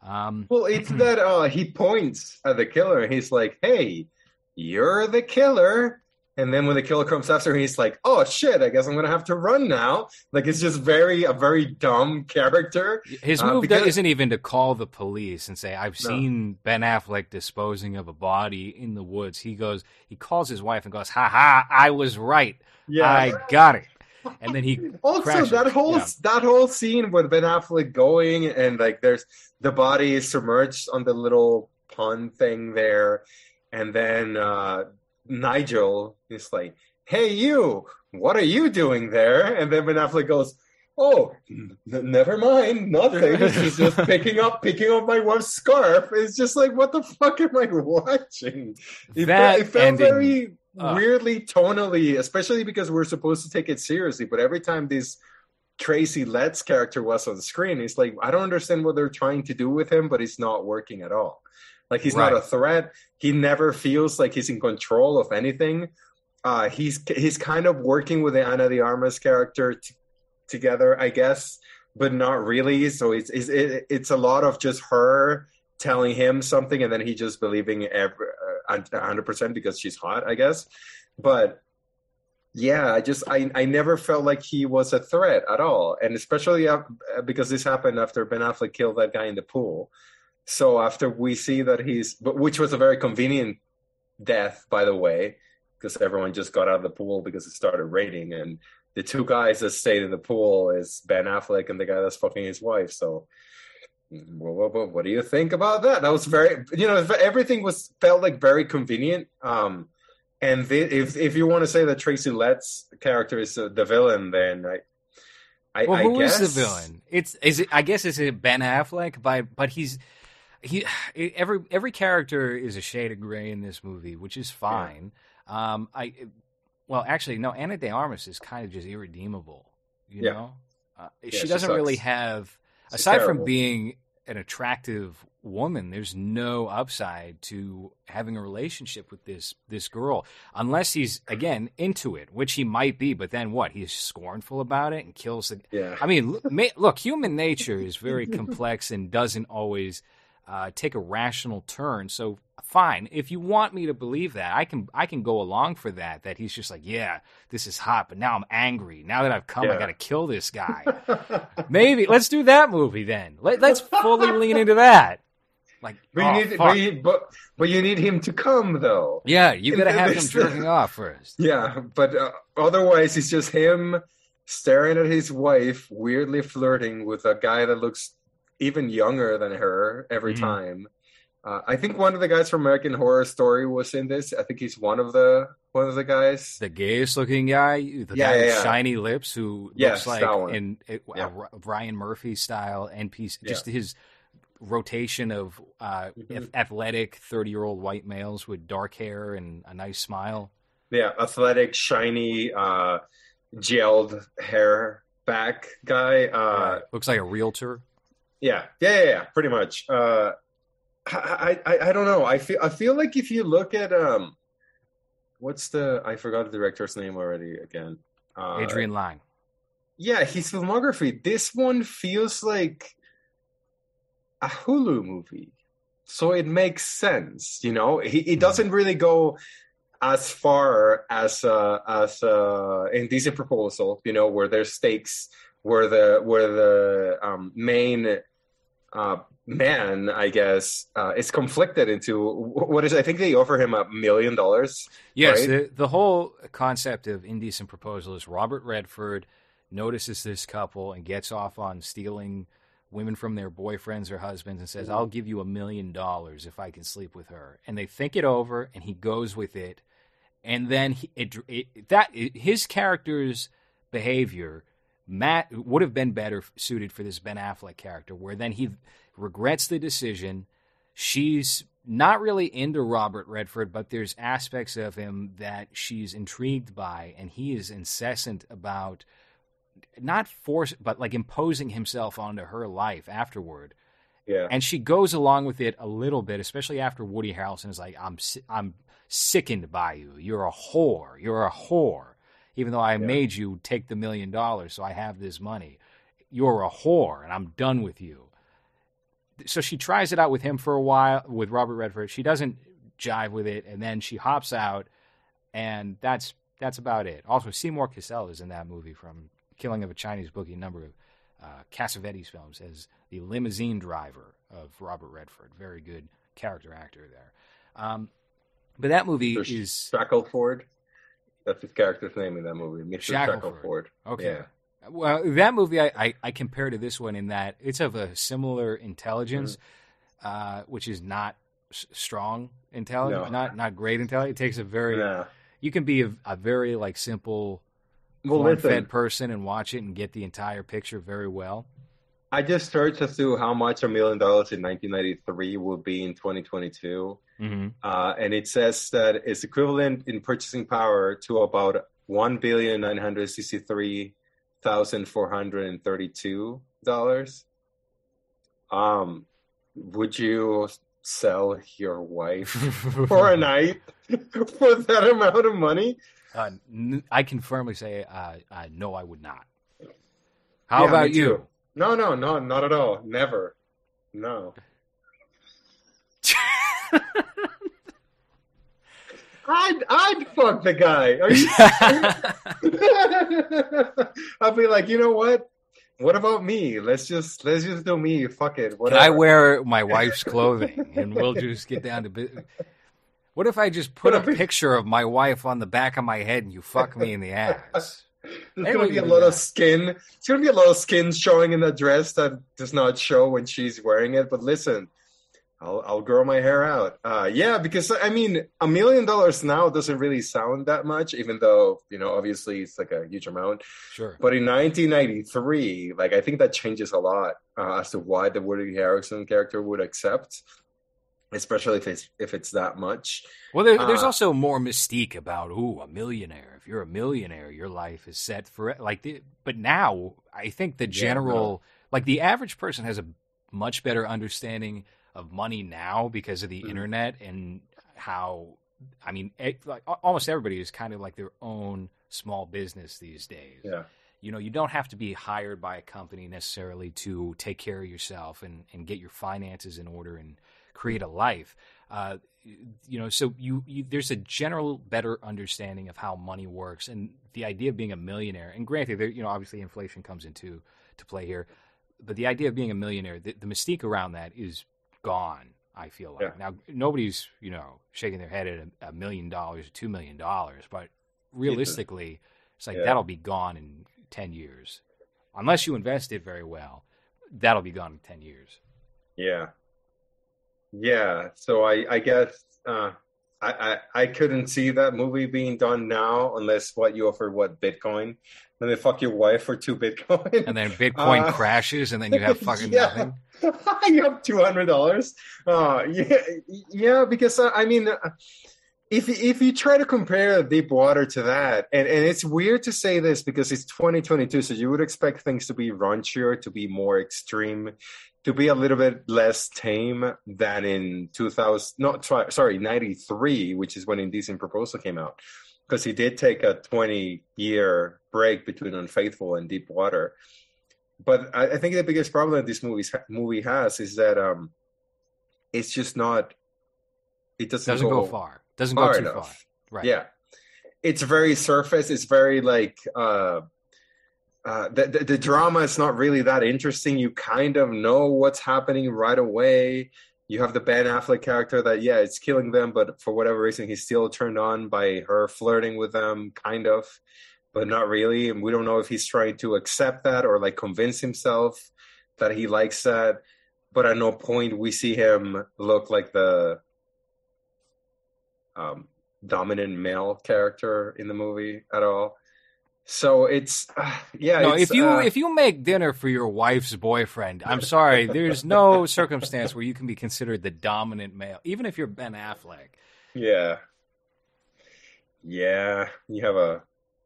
Um, Well, it's that uh, he points at the killer and he's like, "Hey, you're the killer." And then when the killer comes after, he's like, "Oh shit! I guess I'm gonna have to run now." Like it's just very a very dumb character. His Uh, move because- isn't even to call the police and say, "I've No. seen Ben Affleck disposing of a body in the woods." He goes, he calls his wife and goes, "Ha ha! I was right. Yeah. I got it." And then he Also, crashes. that whole Yeah. that whole scene with Ben Affleck going and like there's the body is submerged on the little pond thing there, and then uh, Nigel is like, "Hey, you! What are you doing there?" And then Ben Affleck goes. Oh, n- never mind, nothing. He's just picking up, picking up my wife's scarf. It's just like, what the fuck am I watching? It, That felt, it felt ending- very uh. weirdly tonally, especially because we're supposed to take it seriously. But every time this Tracy Letts character was on screen, it's like I don't understand what they're trying to do with him, but it's not working at all. Like he's not a threat. He never feels like he's in control of anything. Uh, he's he's kind of working with the Ana de Armas character t- together, I guess, but not really. So it's it's it, it's a lot of just her telling him something, and then he just believing every hundred percent because she's hot, I guess. But yeah, I just I I never felt like he was a threat at all, and especially because this happened after Ben Affleck killed that guy in the pool. So after we see that he's, but which was a very convenient death, by the way, because everyone just got out of the pool because it started raining, and the two guys that stayed in the pool is Ben Affleck and the guy that's fucking his wife. So, what, what, what, do you think about that? That was very, you know, everything was felt like very convenient. Um, and the, if if you want to say that Tracy Letts character is the villain, then I, I, well, I who is guess the villain? It's is it? I guess it's Ben Affleck, but but he's he every every character is a shade of gray in this movie, which is fine. Um, I well, actually, no. Ana de Armas is kind of just irredeemable. You Yeah. know, uh, Yeah, she she doesn't really have She's aside from being an attractive woman there's no upside to having a relationship with this this girl unless he's again into it which he might be but then what he's scornful about it and kills the Yeah. I mean, look, look, human nature is very complex and doesn't always uh, take a rational turn. So, fine, if you want me to believe that, I can I can go along for that. That he's just like, yeah, this is hot, but now I'm angry. Now that I've come, I got to kill this guy. Maybe let's do that movie then. Let, let's fully lean into that. Like, But you oh, need, but, you, but but you need him to come though. yeah, you got to have him jerking off first. Yeah, but uh, otherwise, it's just him staring at his wife, weirdly flirting with a guy that looks even younger than her every Mhm. time. Uh, I think one of the guys from American Horror Story was in this. I think he's one of the one of the guys. the gayest looking guy, the Yeah, guy yeah, with yeah. shiny lips who Yes, looks like in Yeah. Ryan Murphy style NPC. Just his rotation of uh, Mhm. athletic thirty year old white males with dark hair and a nice smile. Yeah, athletic, shiny, uh, gelled hair back guy. Uh, looks like a realtor. Yeah, yeah, yeah, yeah pretty much. Uh, I, I, I don't know. I feel, I feel like if you look at um, what's the? I forgot the director's name already. Again, uh, Adrian Lyne. Yeah, his filmography. This one feels like a Hulu movie, so it makes sense. You know, he it doesn't really go as far as uh, as uh, indecent proposal. You know, where there's stakes, where the where the um, main uh, man, I guess, uh, is conflicted into what is. I think they offer him a million dollars. Yes, right? the the whole concept of indecent proposal is Robert Redford notices this couple and gets off on stealing women from their boyfriends or husbands and says, "I'll give you a million dollars if I can sleep with her." And they think it over, and he goes with it. And then he, it, it, that his character's behavior, Matt would have been better suited for this Ben Affleck character, where then he regrets the decision. She's not really into Robert Redford, but there's aspects of him that she's intrigued by, and he is incessant about not force, but like imposing himself onto her life afterward. Yeah. And she goes along with it a little bit, especially after Woody Harrelson is like, "I'm I'm sickened by you. You're a whore. You're a whore. Even though I Yeah. made you take the million dollars, so I have this money. You're a whore, and I'm done with you." So she tries it out with him for a while with Robert Redford. She doesn't jive with it, and then she hops out, and that's that's about it. Also, Seymour Cassel is in that movie from Killing of a Chinese Bookie, a number of uh, Cassavetes films, as the limousine driver of Robert Redford. Very good character actor there. Um, but that movie There's is Shackleford. That's his character's name in that movie, Mr. Shackleford. Shackleford. okay. Yeah. Well, that movie I, I, I compare to this one in that it's of a similar intelligence, Mm-hmm. uh, which is not s- strong intelligence, No. not not great intelligence. It takes a very Yeah. you can be a, a very like simple Well, fed person and watch it and get the entire picture very well. I just searched as to how much a million dollars in 1993 would be in 2022. Mm-hmm. Uh, and it says that it's equivalent in purchasing power to about one billion nine hundred sixty-three thousand four hundred and thirty-two dollars. Um, would you sell your wife for a night for that amount of money? Uh, n- I can firmly say, uh, uh, no, I would not. How Yeah, about you? No, no, no, not at all. Never. No. I'd I'd fuck the guy. Are you? I'll be like, you know what? What about me? Let's just let's just do me. Fuck it. Can I wear my wife's clothing and we'll just get down to business? What if I just put a picture of my wife on the back of my head and you fuck me in the ass? There's gonna be a lot of skin. It's gonna be a lot of skin showing in the dress that does not show when she's wearing it. But listen, I'll I'll grow my hair out. Uh, yeah, because I mean, a million dollars now doesn't really sound that much, even though you know obviously it's like a huge amount. Sure. But in 1993, like I think that changes a lot uh, as to why the Woody Harrelson character would accept, especially if it's if it's that much. Well, there, there's Uh, also more mystique about ooh, a millionaire. If you're a millionaire, your life is set for like. The, but now, I think the Yeah, general, like the average person, has a much better understanding of money now because of the Mhm. internet and how. I mean, it, like almost everybody is kind of like their own small business these days. Yeah, You know, you don't have to be hired by a company necessarily to take care of yourself and, and get your finances in order and create a life. Uh, you know, so you, you there's a general better understanding of how money works and the idea of being a millionaire. And granted, there, you know, obviously inflation comes into to play here, but the idea of being a millionaire, the, the mystique around that is gone. I feel like Yeah. now nobody's you know shaking their head at a, million dollars, or two million dollars, but realistically, it's like Yeah. that'll be gone in ten years, unless you invest it very well. That'll be gone in ten years. yeah, yeah. So I I guess uh, I, I I couldn't see that movie being done now unless what you offer what Bitcoin. Then they fuck your wife for two Bitcoin. And then Bitcoin Uh, crashes, and then you have fucking yeah. nothing. you have two hundred dollars. Uh, yeah, yeah. Because uh, I mean, uh, if if you try to compare deep water to that, and and it's weird to say this because it's 2022, so you would expect things to be raunchier, to be more extreme, to be a little bit less tame than in 2000. No, try, sorry, 93, which is when Indecent Proposal came out. Because he did take a 20 year break between Unfaithful and Deepwater but I, I think the biggest problem that this movie movie has is that um, it's just not. It doesn't, Doesn't go far. Doesn't go far too enough. far. Right. Yeah, it's very surface. It's very like uh, uh, the, the the drama is not really that interesting. You kind of know what's happening right away. You have the Ben Affleck character that yeah, it's killing them, but for whatever reason, he's still turned on by her flirting with them, kind of but not really. And we don't know if he's trying to accept that or like convince himself that he likes that. But at no point we see him look like the um, dominant male character in the movie at all. So it's uh, yeah. No, it's, if you uh, if you make dinner for your wife's boyfriend, I'm sorry, there's no circumstance where you can be considered the dominant male, even if you're Ben Affleck. yeah, yeah, you have a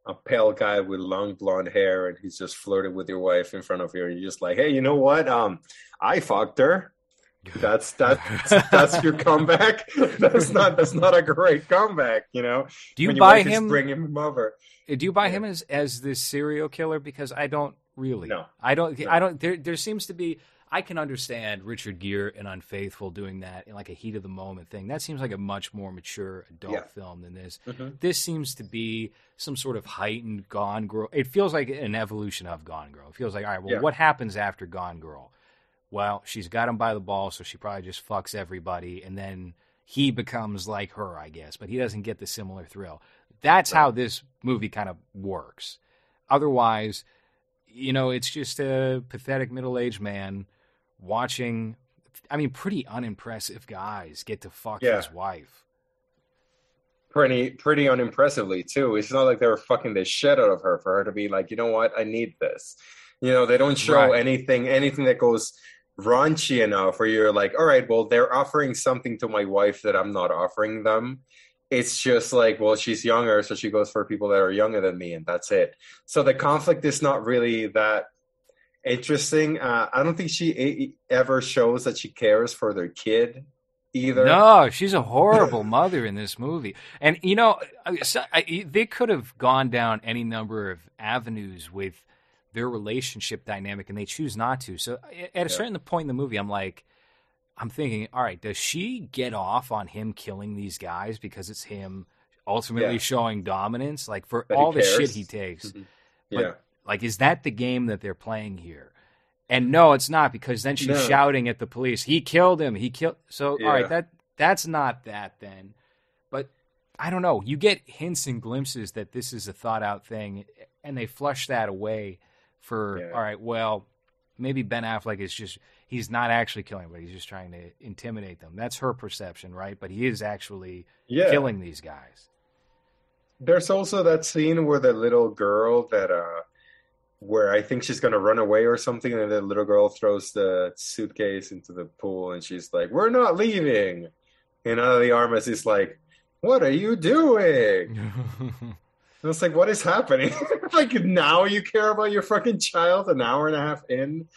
a pale guy with long blonde hair, and he's just flirting with your wife in front of you, and you're just like, hey, you know what? Um, I fucked her. That's that's that's your comeback. That's not that's not a great comeback, you know. Do you buy him? bringing him over? Do you buy Yeah. him as as this serial killer? Because I don't really. No. I don't. No. I don't. There there seems to be. I can understand Richard Gere and Unfaithful doing that in like a heat of the moment thing. That seems like a much more mature adult Yeah. film than this. Mhm. This seems to be some sort of heightened Gone Girl. It feels like an evolution of Gone Girl. It feels like all right. Well, Yeah. what happens after Gone Girl? Well, she's got him by the ball, so she probably just fucks everybody, and then he becomes like her, I guess. But he doesn't get the similar thrill. That's how this movie kind of works. Otherwise, you know, it's just a pathetic middle-aged man watching. I mean, pretty unimpressive guys get to fuck Yeah. his wife. Pretty pretty unimpressively too. It's not like they were fucking the shit out of her for her to be like, you know what, I need this. You know, they don't show Right. anything anything that goes raunchy enough where you're like, all right, well, they're offering something to my wife that I'm not offering them. It's just like, well, she's younger, so she goes for people that are younger than me, and that's it. So the conflict is not really that interesting. Uh, I don't think she ever shows that she cares for their kid either. No, she's a horrible mother in this movie. And you know, they could have gone down any number of avenues with their relationship dynamic, and they choose not to. So at a Yeah. certain point in the movie, I'm like, I'm thinking, all right, does she get off on him killing these guys because it's him ultimately Yeah. showing dominance, like for he all the shit he takes? Mhm. But- Yeah. Like, is that the game that they're playing here? And no, it's not because then she's No. shouting at the police, "He killed him! He killed!" So, all Yeah. right, that that's not that then. But I don't know. You get hints and glimpses that this is a thought out thing, and they flush that away for Yeah. all right. Well, maybe Ben Affleck is just he's not actually killing, but he's just trying to intimidate them. That's her perception, right? But he is actually Yeah. killing these guys. There's also that scene where the little girl that uh where I think she's gonna run away or something, and the little girl throws the suitcase into the pool and she's like, We're not leaving. And Ana de Armas is like, What are you doing? And it's like, what is happening? like now you care about your fucking child an hour and a half in.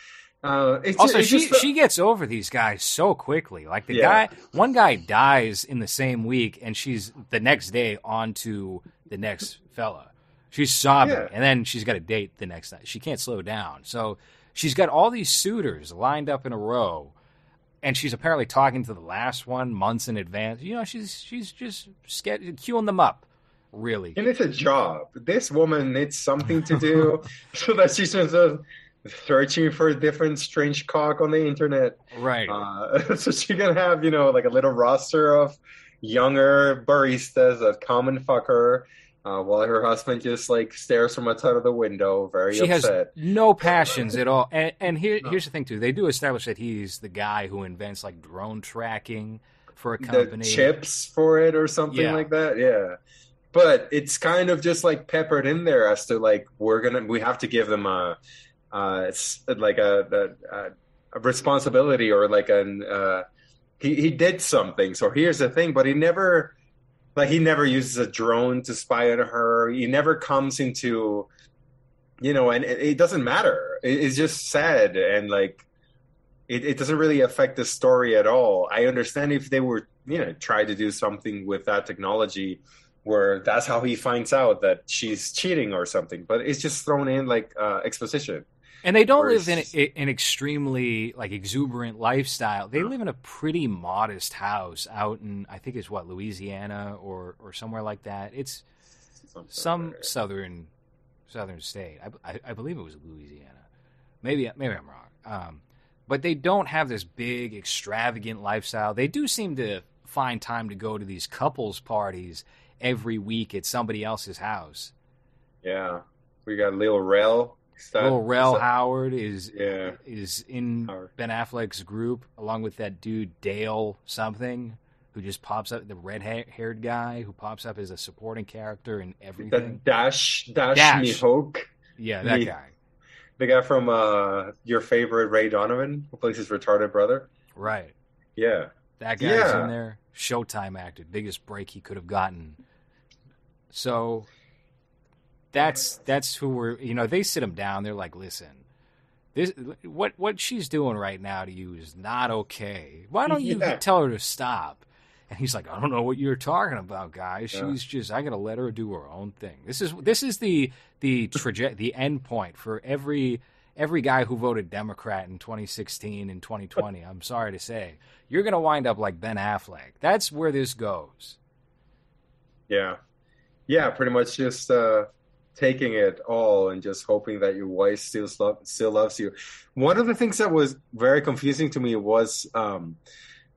Uh, it's, Also, it's she just, she gets over these guys so quickly. Like the Yeah. guy, one guy dies in the same week, and she's the next day on to the next fella. She's sobbing, Yeah. and then she's got a date the next night. She can't slow down, so she's got all these suitors lined up in a row, and she's apparently talking to the last one months in advance. You know, she's she's just queuing them up, really. And it's a job. This woman needs something to do so that she's just searching for a different strange cock on the internet. Right. Uh, so she can have, you know, like a little roster of younger baristas that come and fuck her uh, while her husband just like stares from outside of the window, very she has upset. no passions at all. And, and here, No. here's the thing too: they do establish that he's the guy who invents like drone tracking for a the company. chips for it or something Yeah. like that. Yeah. But it's kind of just like peppered in there as to like we're gonna we have to give them a uh it's like a a, a responsibility or like an uh he he did something. So here's the thing, but he never like he never uses a drone to spy on her. He never comes into you know, and it, it doesn't matter. It, it's just sad and like it, it doesn't really affect the story at all. I understand if they were, you know, try to do something with that technology where that's how he finds out that she's cheating or something, but it's just thrown in like uh, exposition. And they don't live in an extremely like exuberant lifestyle. They live in a pretty modest house out in I think it's what Louisiana or or somewhere like that. It's some southern southern state. I, I, I believe it was Louisiana. Maybe maybe I'm wrong. Um, but they don't have this big extravagant lifestyle. They do seem to find time to go to these couples parties every week at somebody else's house. Yeah, we got Lil Rel. That- Little Rel that- Howard is Yeah, is in Howery. Ben Affleck's group along with that dude Dale something. who just pops up, the red haired guy who pops up as a supporting character in everything. Dash Dash, Dash. Mihok, yeah, that me- guy. the guy from uh, your favorite Ray Donovan, who plays his retarded brother. Right. Yeah, That guy's Yeah. in there. Showtime actor, biggest break he could have gotten. So that's that's who we're you know, they sit him down, they're like, Listen, this what what she's doing right now to you is not okay. Why don't you Yeah. tell her to stop? And he's like, I don't know what you're talking about, guys. Yeah. She's just I gotta let her do her own thing. This is this is the the traje- the end point for every every guy who voted Democrat in 2016 and 2020. I'm sorry to say, you're gonna wind up like Ben Affleck. That's where this goes. yeah, yeah. Pretty much just uh, taking it all and just hoping that your wife still still loves you. One of the things that was very confusing to me was um,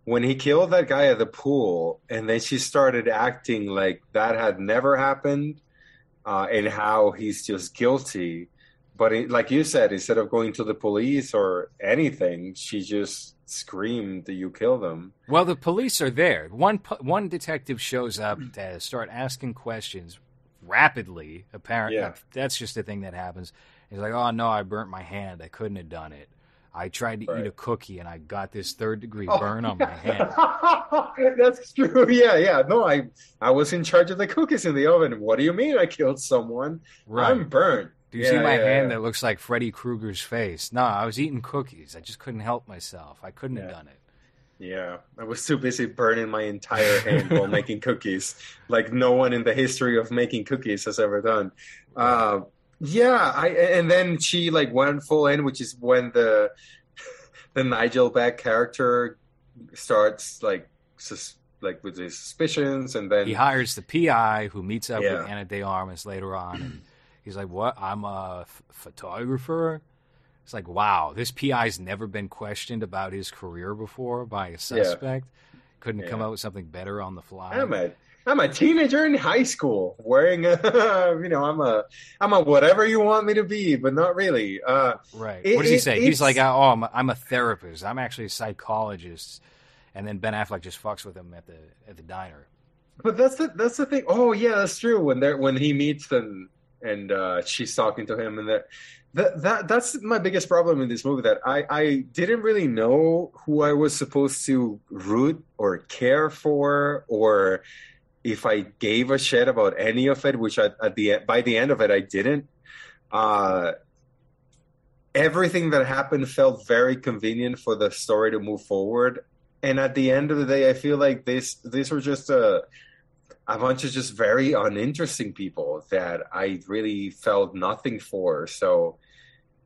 when he killed that guy at the pool, and then she started acting like that had never happened, uh, and how he's just guilty. But it, like you said, instead of going to the police or anything, she just screamed that you killed him. Well, the police are there. One one detective shows up to start asking questions rapidly. Apparently, Yeah. that's just a thing that happens. He's like, "Oh no, I burnt my hand. I couldn't have done it. I tried to eat a cookie and I got this third degree Oh, burn on my hand." That's true. Yeah, yeah. No, I I was in charge of the cookies in the oven. What do you mean I killed someone? Right? I'm burnt. Do you Yeah, see my yeah, hand that looks like Freddy Krueger's face? No, I was eating cookies. I just couldn't help myself. I couldn't have done it. Yeah, I was too busy burning my entire hand while making cookies, like no one in the history of making cookies has ever done. Uh, yeah, I and then she like went full in, which is when the the Nigel Beck character starts like sus- like with his suspicions, and then He hires the PI who meets up Yeah. with Ana de Armas later on, and he's like, "What? I'm a f- photographer." It's like, wow, this PI's never been questioned about his career before by a suspect. Couldn't have come up with something better on the fly. I'm a I'm a teenager in high school wearing a you know I'm a I'm a whatever you want me to be, but not really. Uh, Right. It- what does he it- say? He's like, oh, I'm a, I'm a therapist. I'm actually a psychologist. And then Ben Affleck just fucks with him at the at the diner. But that's the that's the thing. Oh yeah, that's true. When they when he meets and and uh, she's talking to him, and that that that that's my biggest problem in this movie. That I I didn't really know who I was supposed to root or care for, or if I gave a shit about any of it. Which I, at the by the end of it, I didn't. Uh, everything that happened felt very convenient for the story to move forward. And at the end of the day, I feel like this these were just a a bunch of just very uninteresting people that I really felt nothing for. So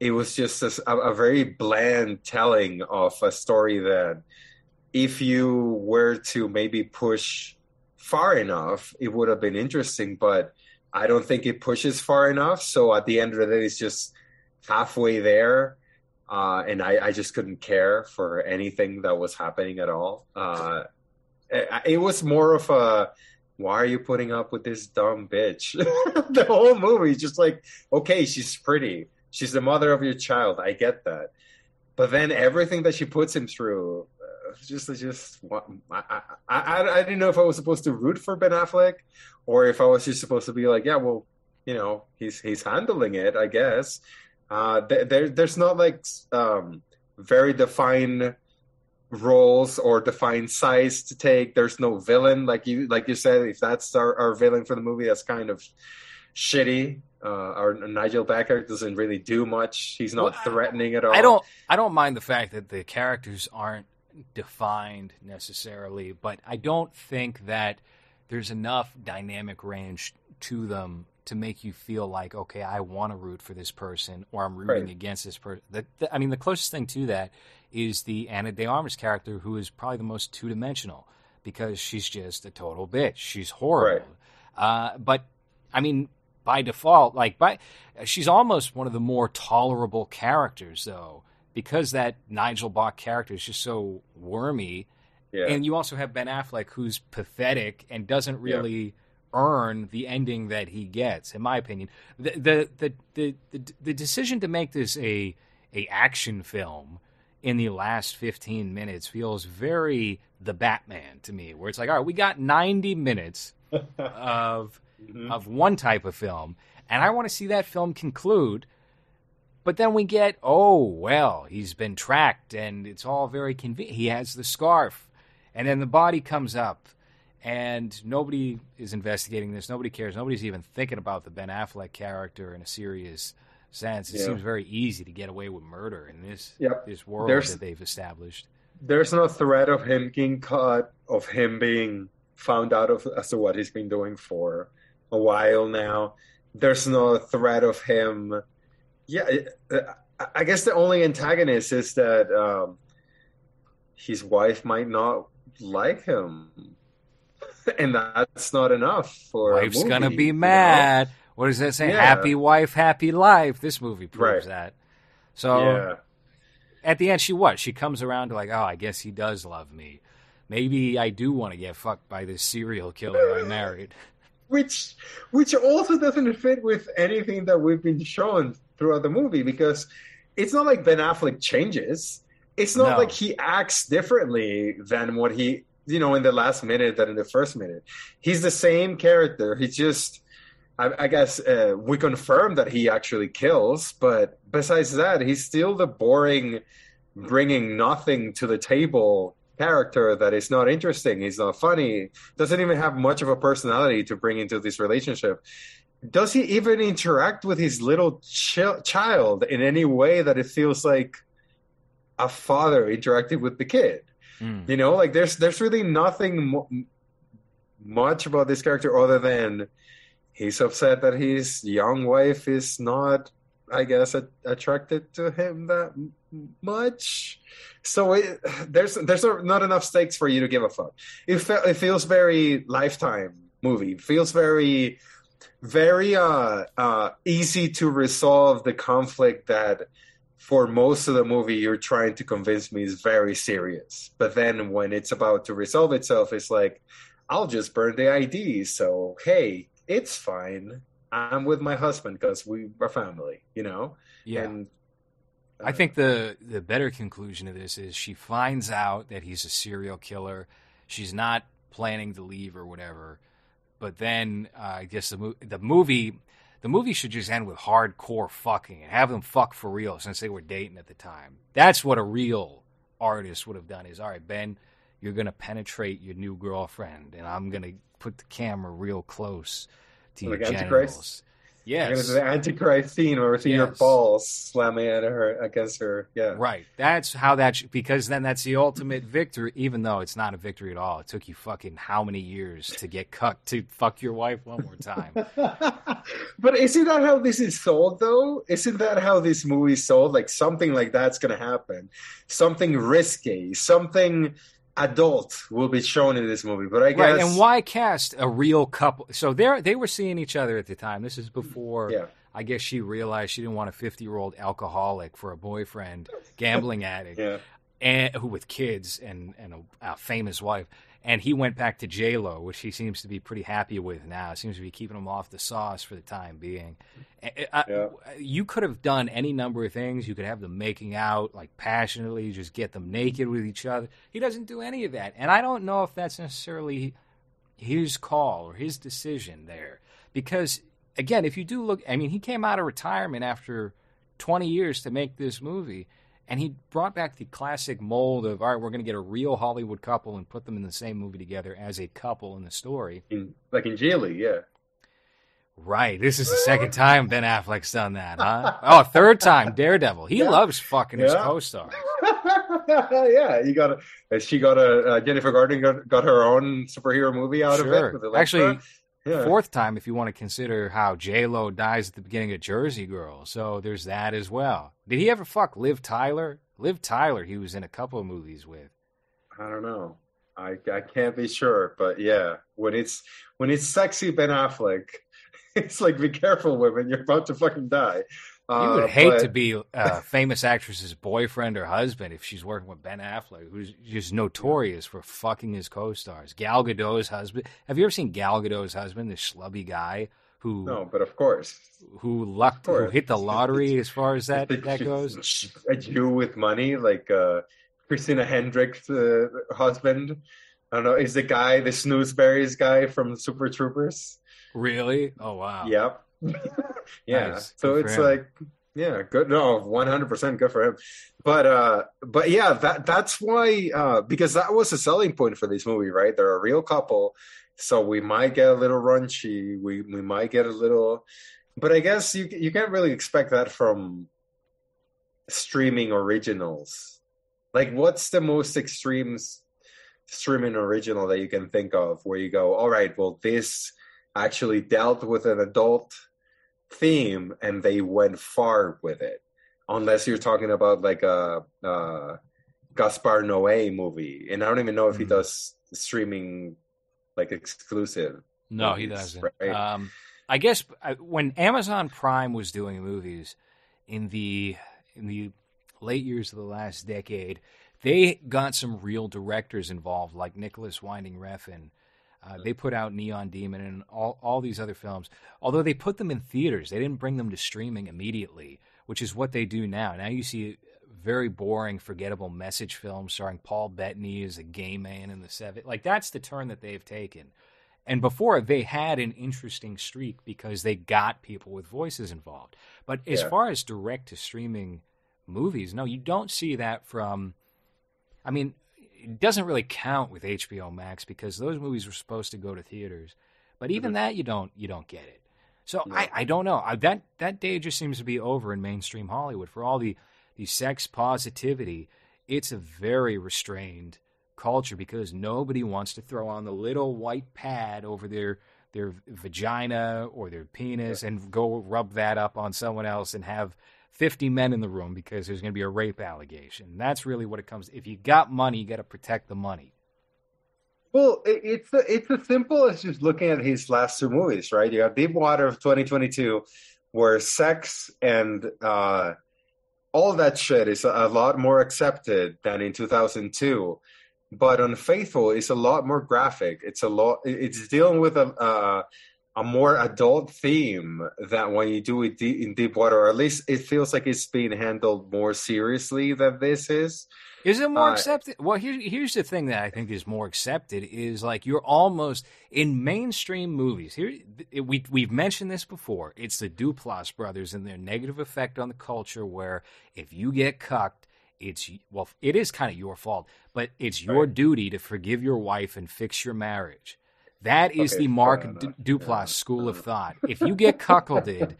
it was just a, a very bland telling of a story that if you were to maybe push far enough, it would have been interesting. But I don't think it pushes far enough. So at the end of the day, it's just halfway there. Uh, and I, I just couldn't care for anything that was happening at all. Uh, it, it was more of a why are you putting up with this dumb bitch? the whole movie is just like, okay, she's pretty. She's the mother of your child. I get that. But then everything that she puts him through, uh, just, just, I, I, I, I didn't know if I was supposed to root for Ben Affleck or if I was just supposed to be like, yeah, well, you know, he's, he's handling it, I guess. Uh, there, there's not like, um, very defined roles or defined size to take. There's no villain, like you like you said. If that's our, our villain for the movie, that's kind of shitty. Uh, our Nigel Backer doesn't really do much. He's not Well, threatening at all. I don't I don't mind the fact that the characters aren't defined necessarily, but I don't think that there's enough dynamic range to them to make you feel like okay, I want to root for this person or I'm rooting Right. against this person. I mean, the closest thing to that is the Ana de Armas character, who is probably the most two dimensional because she's just a total bitch. She's horrible. Uh, but I mean, by default, like by she's almost one of the more tolerable characters, though, because that Nigel Bach character is just so wormy. Yeah. And you also have Ben Affleck, who's pathetic and doesn't really earn the ending that he gets, in my opinion. The the the the, the, the decision to make this a a action film in the last 15 minutes feels very the Batman to me, where it's like, all right, we got 90 minutes of Mhm. of one type of film, and I want to see that film conclude. But then we get, oh well, he's been tracked, and it's all very convenient. He has the scarf, and then the body comes up, and nobody is investigating this. Nobody cares. Nobody's even thinking about the Ben Affleck character in a serious sense. It Yeah. seems very easy to get away with murder in this Yep. this world There's- that they've established. There's no threat of him getting caught, of him being found out of as to what he's been doing for a while now. There's no threat of him. Yeah, I- guess the only antagonist is that um, his wife might not like him, and that's not enough for a Wife's gonna movie, be you know? mad. What does that say? Yeah. Happy wife, happy life. This movie proves Right. that. So Yeah. at the end, she what? She comes around to like, oh, I guess he does love me. Maybe I do want to get fucked by this serial killer I married. which which also doesn't fit with anything that we've been shown throughout the movie because it's not like Ben Affleck changes. It's not No. like he acts differently than what he you know in the last minute than in the first minute. He's the same character. He just I, I guess uh, we confirm that he actually kills, but besides that, he's still the boring, bringing nothing to the table character that is not interesting. He's not funny. Doesn't even have much of a personality to bring into this relationship. Does he even interact with his little ch- child in any way that it feels like a father interacting with the kid? Mm. You know, like there's there's really nothing mo- much about this character other than he's upset that his young wife is not, I guess, attracted to him that much. So it, there's there's not enough stakes for you to give a fuck. It fe- it feels very lifetime movie. It feels very very uh uh easy to resolve the conflict that for most of the movie you're trying to convince me is very serious but then when it's about to resolve itself it's like i'll just burn the id so hey it's fine i'm with my husband because we are family you know Yeah. and I think the the better conclusion of this is she finds out that he's a serial killer. She's not planning to leave or whatever. But then uh, I guess the mo- the movie the movie should just end with hardcore fucking and have them fuck for real since they were dating at the time. That's what a real artist would have done. Is all right, Ben, you're gonna penetrate your new girlfriend, and I'm gonna put the camera real close to your Like Antichrist? genitals. Yes. Yes, the antichrist scene where we see your Yes. balls slamming at her against her yeah Right. That's how that sh- because then that's the ultimate victory. Even though it's not a victory at all, it took you fucking how many years to get cucked to fuck your wife one more time. but isn't that how this is sold though isn't that how this movie is sold like something like that's gonna happen something risky something adult will be shown in this movie but i guess right. And why cast a real couple? So they they were seeing each other at the time. This is before. yeah I guess she realized she didn't want a 50 year old alcoholic for a boyfriend, gambling addict. yeah and who with kids and and a, a famous wife. And he went back to J Lo, which he seems to be pretty happy with now. Seems to be keeping him off the sauce for the time being. I- I- Yeah. You could have done any number of things. You could have them making out like passionately, just get them naked with each other. He doesn't do any of that, and I don't know if that's necessarily his call or his decision there. Because again, if you do look, I mean, he came out of retirement after 20 years to make this movie, and he brought back the classic mold of, all right, we're going to get a real Hollywood couple and put them in the same movie together as a couple in the story. in, like in Gigli, yeah Right. This is the second time Ben Affleck's done that, huh? Oh, third time, Daredevil. He Yeah. loves fucking his co-star. yeah, you got a. She got a. Uh, Jennifer Garner got, got her own superhero movie out of it. Actually, yeah. Fourth time, if you want to consider how J Lo dies at the beginning of Jersey Girl, so there's that as well. Did he ever fuck Liv Tyler? Liv Tyler, he was in a couple of movies with. I don't know. I I can't be sure, but yeah, when it's when it's sexy Ben Affleck, it's like be careful, women, you're about to fucking die. You Uh, would hate but- to be a famous actress's boyfriend or husband if she's working with Ben Affleck, who's just notorious for fucking his co-stars. Gal Gadot's husband. Have you ever seen Gal Gadot's husband, this schlubby guy who No, but of course, who lucked who hit the lottery as far as that that goes. A Jew with money, like uh, Christina Hendricks' uh, husband. I don't know. Is the guy the Snozzberries guy from Super Troopers? Really? Oh wow. Yep. yeah. Nice. So Good it's like, yeah, good. No, one hundred percent good for him. But uh, but yeah, that that's why uh, because that was a selling point for this movie, right? They're a real couple, so we might get a little raunchy. We we might get a little, but I guess you you can't really expect that from streaming originals. Like, what's the most extreme streaming original that you can think of where you go, all right, well, this actually dealt with an adult theme and they went far with it. Unless you're talking about like a, uh Gaspar Noé movie, and I don't even know if he Mhm. does streaming like exclusive. No, he doesn't. right? Um, I guess uh, when Amazon Prime was doing movies in the in the late years of the last decade, they got some real directors involved, like Nicolas Winding Refn. Uh, they put out Neon Demon and all, all these other films. Although they put them in theaters, they didn't bring them to streaming immediately, which is what they do now. Now you see very boring, forgettable message films starring Paul Bettany as a gay man in the seven. Like that's the turn that they've taken. And before they had an interesting streak because they got people with voices involved. But as Yeah. far as direct to streaming movies, no, you don't see that from. I mean, it doesn't really count with HBO Max because those movies were supposed to go to theaters. But even Mhm. that, you don't you don't get it. So No. I, I don't know. I, that that day just seems to be over in mainstream Hollywood for all the the sex positivity. It's a very restrained culture because nobody wants to throw on the little white pad over their their vagina or their penis and go rub that up on someone else and have 50 men in the room because there's going to be a rape allegation. That's really what it comes. If you got money, you got to protect the money. Well, it, it's it's as simple as just looking at his last two movies, right? You have Deep Water of 2022, where sex and uh, all that shit is a, lot more accepted than in 2002. But Unfaithful is a lot more graphic. It's a lot. It's dealing with a a, a more adult theme than when you do it in Deep Water, or at least it feels like it's being handled more seriously than this is. Is it more Uh, accepted? Well, here, here's the thing that I think is more accepted is like you're almost in mainstream movies. Here, we we've mentioned this before. It's the Duplass brothers and their negative effect on the culture, where if you get cucked, it's well, it is kind of your fault, but it's your Right. duty to forgive your wife and fix your marriage. That is Okay, the Mark D- Duplass Yeah. school of thought. If you get cuckolded,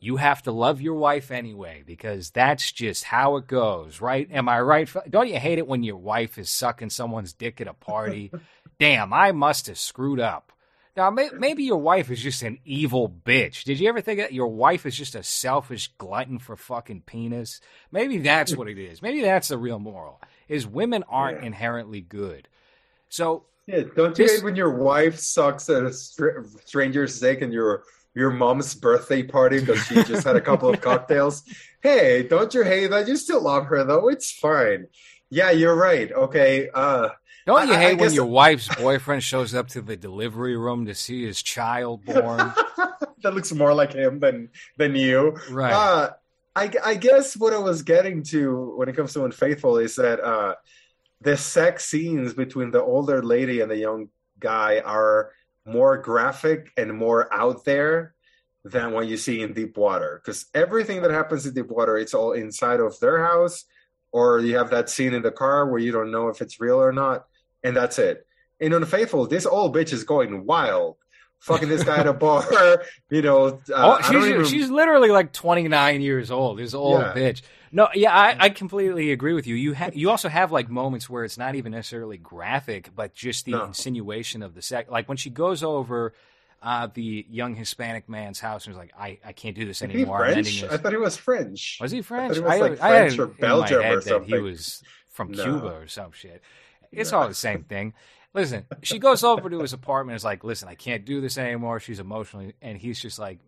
you have to love your wife anyway because that's just how it goes, right? Am I right? Don't you hate it when your wife is sucking someone's dick at a party? Damn, I must have screwed up. Now, may- maybe your wife is just an evil bitch. Did you ever think that your wife is just a selfish glutton for fucking penis? Maybe that's what it is. Maybe that's the real moral: is women aren't Yeah. inherently good. So Yeah, don't you hate when your wife sucks at a str- stranger's dick and your your mom's birthday party because she just had a couple of cocktails? Hey, don't you hate that? You still love her though. It's fine. Yeah, you're right. Okay. Uh, don't you I- I hate when guess- your wife's boyfriend shows up to the delivery room to see his child born? that looks more like him than than you. Right. Uh, I, I guess what I was getting to when it comes to Unfaithful is that uh, the sex scenes between the older lady and the young guy are more graphic and more out there than what you see in Deep Water. Because everything that happens in Deep Water, it's all inside of their house, or you have that scene in the car where you don't know if it's real or not, and that's it. In Unfaithful, this old bitch is going wild. Fucking this guy at a bar, you know. Uh, oh, she's even- she's literally like 29 years old. This old Yeah. bitch. No, yeah, I, I completely agree with you. You ha- you also have like moments where it's not even necessarily graphic, but just the No. insinuation of the sex. Like when she goes over uh, the young Hispanic man's house and is like, "I, I can't do this anymore. French? this." I thought he was French. Was he French? he was, like, I had French or in my Belgium head or that He was from No. Cuba or some shit. It's No. all the same thing. Listen, she goes over to his apartment and is like, listen, I can't do this anymore. She's emotionally, and he's just like,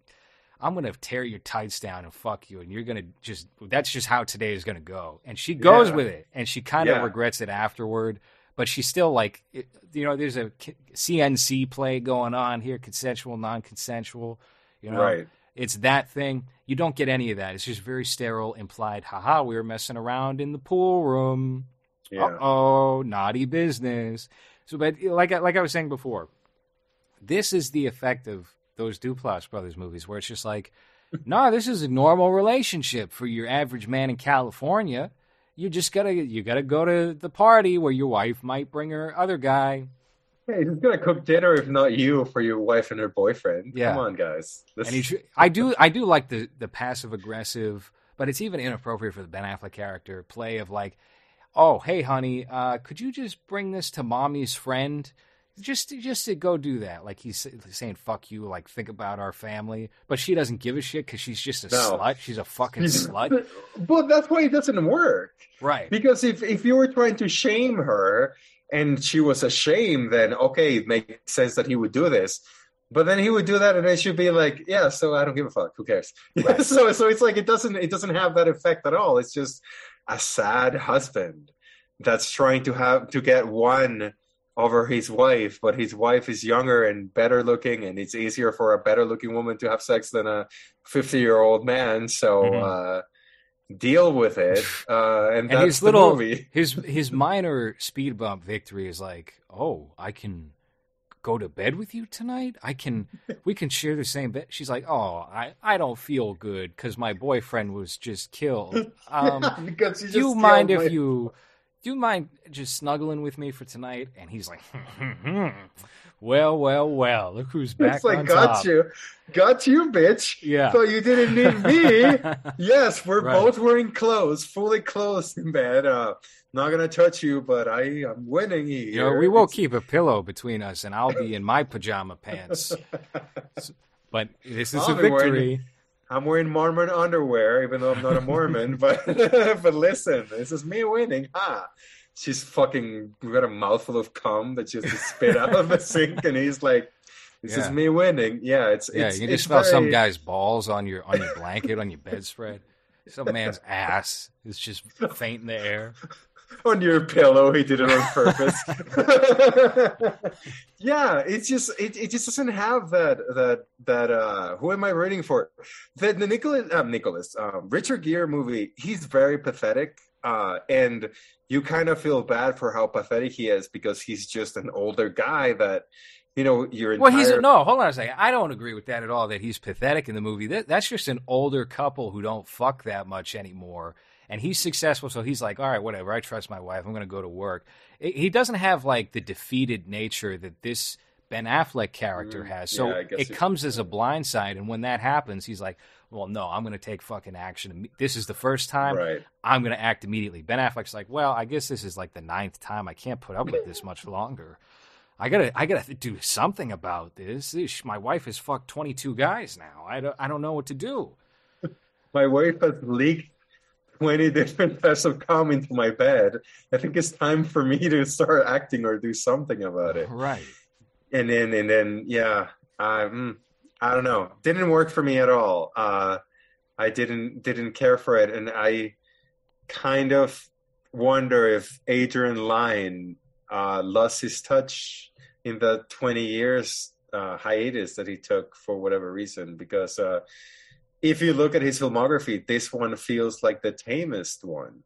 I'm going to tear your tights down and fuck you. And you're going to just, that's just how today is going to go. And she goes Yeah. with it. And she kind of Yeah. regrets it afterward. but she's still like, it- you know, there's a CNC play going on here, consensual, non-consensual. You know, Right. it's that thing. You don't get any of that. It's just very sterile, implied. Haha, we were messing around in the pool room. Yeah. Uh oh, naughty business. So, but like like I was saying before, this is the effect of those Duplass brothers movies, where it's just like, nah, this is a normal relationship for your average man in California. You just gotta you gotta go to the party where your wife might bring her other guy, Hey, who's gonna cook dinner if not you for your wife and her boyfriend? Yeah. Come on, guys. This- and. I do I do like the the passive aggressive, but it's even inappropriate for the Ben Affleck character play of like, oh hey honey, uh, could you just bring this to mommy's friend? Just, just to go do that. Like he's saying "fuck you." Like think about our family, but she doesn't give a shit because she's just a No. slut. She's a fucking slut, But that's why it doesn't work. right? Because if if you were trying to shame her and she was ashamed, then okay, it makes sense that he would do this. But then he would do that, and then she'd be like, "Yeah, so I don't give a fuck. Who cares?" Right. so so it's like it doesn't it doesn't have that effect at all. It's just a sad husband that's trying to have to get one over his wife, but his wife is younger and better looking, and it's easier for a better looking woman to have sex than a fifty year old man. So. Mhm. uh Deal with it, uh, and, and that's his little movie. his his minor speed bump victory is like, oh, I can go to bed with you tonight. I can we can share the same bed. She's like, oh, I I don't feel good because my boyfriend was just killed. Um, because you do you mind if my- you do you mind just snuggling with me for tonight? And he's like, well, well, well. Look who's back It's like got top. you, got you, bitch. Yeah. So you didn't need me. yes, we're Right. both wearing clothes, fully clothed in bed. Uh, not gonna touch you, but I am winning here. You know, we will It's- keep a pillow between us, and I'll be in my pajama pants. But this is I'll a victory. I'm wearing Mormon underwear, even though I'm not a Mormon. but but listen, this is me winning. Ha! She's fucking got a mouthful of cum that she has to spit out of the sink, and he's like, "This is me winning." Yeah, it's Yeah, it's, you can just smell some guy's balls on your on your blanket on your bedspread. Some man's ass is just faint in the air. on your pillow. He did it on purpose. yeah, it's just it, it just doesn't have that that that uh who am I rooting for? The the Nicholas um, Nicholas um, Richard Gere movie. He's very pathetic. Uh, and you kind of feel bad for how pathetic he is because he's just an older guy that you know your entire Well, he's no. Hold on a second. I don't agree with that at all. That he's pathetic in the movie. That, that's just an older couple who don't fuck that much anymore. And he's successful, so he's like, all right, whatever. I trust my wife. I'm going to go to work. It- he doesn't have like the defeated nature that this Ben Affleck character Mm, has. So yeah, it comes as a blindside. And when that happens, he's like, well, no, I'm going to take fucking action. This is the first time. right. I'm going to act immediately. Ben Affleck's like, well, I guess this is like the ninth time. I can't put up with this much longer. I gotta, I gotta do something about this. My wife has fucked 22 guys now. I don't, I don't know what to do. My wife has leaked 20 different types of cum into my bed. I think it's time for me to start acting or do something about it. Right. and then and then yeah um i don't know didn't work for me at all uh i didn't didn't care for it and i kind of wonder if adrian lyne uh lost his touch in the 20 years uh hiatus that he took for whatever reason because uh if you look at his filmography this one feels like the tamest one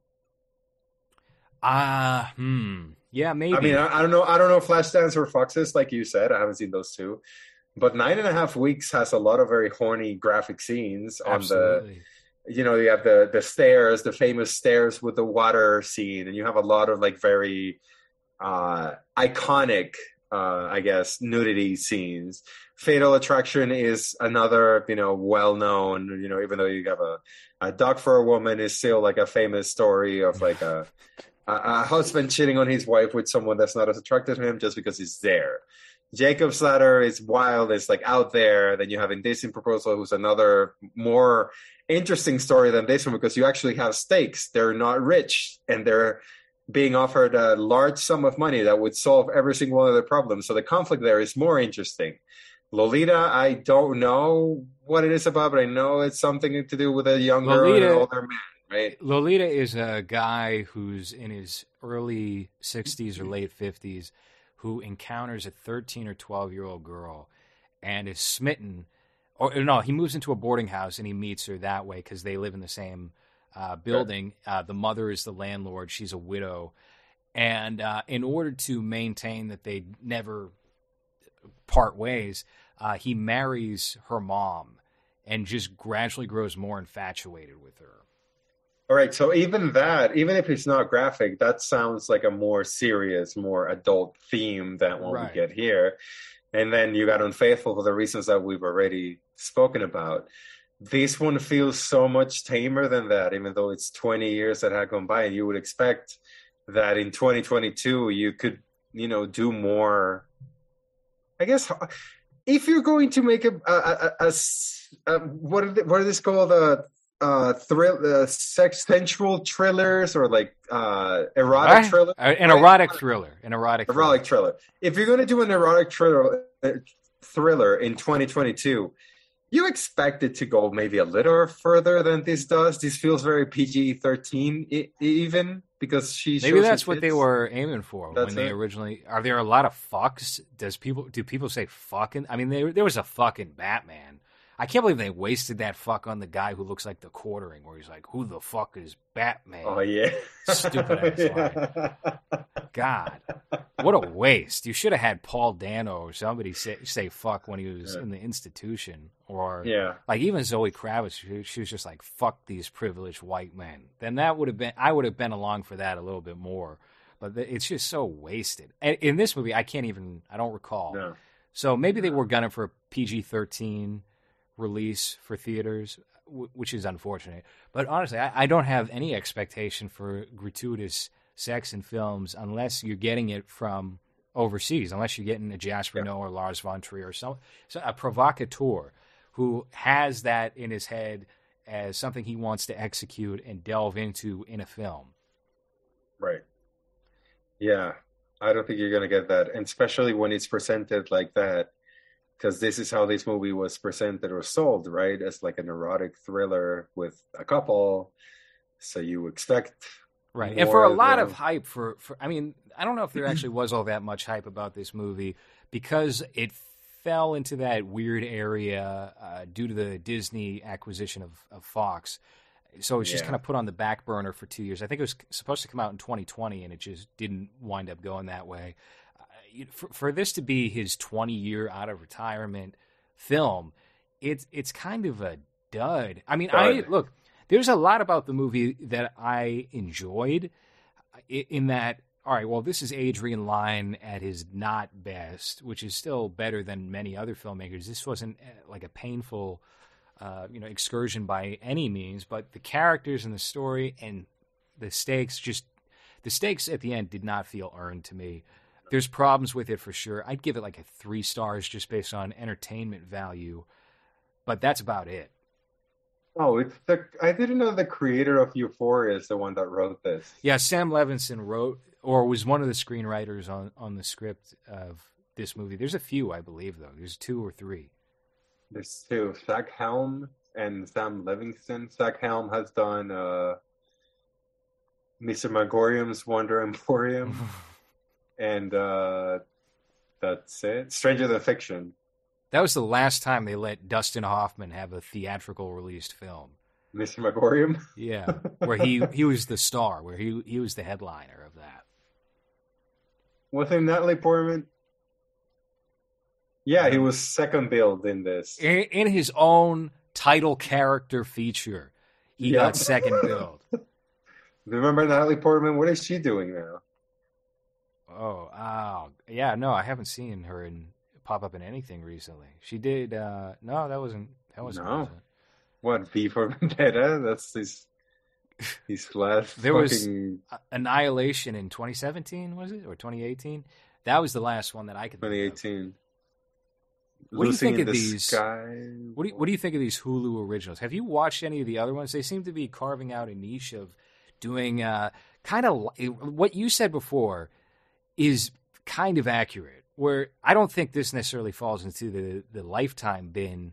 Ah, hmm. Yeah, maybe. I mean, I, I don't know. I don't know Flashdance or Foxes, like you said. I haven't seen those two, but Nine and a Half Weeks has a lot of very horny graphic scenes on Absolutely. the. You know, you have the the stairs, the famous stairs with the water scene, and you have a lot of like very uh iconic, uh I guess, nudity scenes. Fatal Attraction is another, you know, well known. You know, even though you have a a dog for a woman is still like a famous story of like a a, a husband cheating on his wife with someone that's not as attracted to him just because he's there. Jacob's Ladder is wild, it's like out there. Then you have Indecent Proposal, who's another more interesting story than this one because you actually have stakes. They're not rich and they're being offered a large sum of money that would solve every single one of their problems. So the conflict there is more interesting. Lolita, I don't know what it is about, but I know it's something to do with a young girl and an older man. right? Lolita is a guy who's in his early 60s or late 50s who encounters a 13 or 12 year old girl and is smitten. Or no, he moves into a boarding house and he meets her that way because they live in the same uh, building. Uh, the mother is the landlord; she's a widow, and uh, in order to maintain that they never part ways, uh, he marries her mom and just gradually grows more infatuated with her. All right, so even that, even if it's not graphic, that sounds like a more serious, more adult theme than what Right. we get here. And then you got Unfaithful for the reasons that we've already spoken about. This one feels so much tamer than that, even though it's 20 years that had gone by. And you would expect that in 2022, you could, you know, do more. I guess if you're going to make a a what are they, what are this called? Uh, uh, thrill, uh, sex, sensual thrillers or like uh, erotic Right? thriller, Uh, An Right. erotic thriller. An erotic. thriller. erotic thriller. If you're going to do an erotic thriller, uh, thriller in 2022, you expect it to go maybe a little further than this does. This feels very PG-13 e- even because she. Maybe that's what they were aiming for That's when they it. originally. Are there a lot of fucks? Does people do people say fucking? I mean, there there was a fucking Batman. I can't believe they wasted that fuck on the guy who looks like the quartering, where he's like, "Who the fuck is Batman?" Oh yeah, Stupid ass God, what a waste! You should have had Paul Dano or somebody say say fuck when he was Yeah. in the institution, or yeah. like even Zoe Kravitz, she, she was just like, "Fuck these privileged white men." Then that would have been, I would have been along for that a little bit more. But it's just so wasted. And in this movie, I can't even, I don't recall. No. So maybe they were gunning for a PG thirteen release for theaters, w- which is unfortunate. But honestly, I, I don't have any expectation for gratuitous sex in films unless you're getting it from overseas, unless you're getting a Gaspar Yeah. Noé or Lars von Trier or some so a provocateur who has that in his head as something he wants to execute and delve into in a film. Right. Yeah, I don't think you're gonna get that, and especially when it's presented like that, because this is how this movie was presented or sold, right? As like an erotic thriller with a couple. So you expect, Right. And for a lot than- of hype for, for I mean, I don't know if there actually was all that much hype about this movie because it fell into that weird area uh, due to the Disney acquisition of, of Fox. So it's just Yeah. kind of put on the back burner for two years. I think it was supposed to come out in 2020, and it just didn't wind up going that way. For, for this to be his 20 year out of retirement film, it's it's kind of a dud. I mean, I look. There's a lot about the movie that I enjoyed. In that, all right, well, this is Adrian Lyne at his not best, which is still better than many other filmmakers. This wasn't uh, like a painful, uh, you know, excursion by any means, but the characters and the story and the stakes just the stakes at the end did not feel earned to me. There's problems with it for sure. I'd give it like a three stars just based on entertainment value, but that's about it. oh, it's the. I didn't know the creator of Euphoria is the one that wrote this. Yeah, Sam Levinson wrote or was one of the screenwriters on on the script of this movie. There's a few, I believe, though. There's two or three. There's two, Zach Helm and Sam Livingston. Zach Helm has done uh, Mr. Magorium's Wonder Emporium, and uh, that's it. Stranger Than Fiction. That was the last time they let Dustin Hoffman have a theatrical released film. Mr. Magorium. Yeah, where he he was the star, where he he was the headliner of that. Was it Natalie Portman? Yeah, he was second billed in this. In, in his own title character feature, he got second billed. Remember Natalie Portman? What is she doing now? Oh, oh, yeah. No, I haven't seen her in pop up in anything recently. She did. uh No, that wasn't. That wasn't. No. What V for Vendetta? That's his his last There was- fucking Uh, Annihilation in 2017 was it or 2018? That was the last one that I could. think of. 2018. What do you think of the these- Sky. What do you, what do you think of these Hulu originals? Have you watched any of the other ones? They seem to be carving out a niche of doing uh, kind of what you said before is kind of accurate. Where I don't think this necessarily falls into the the lifetime bin,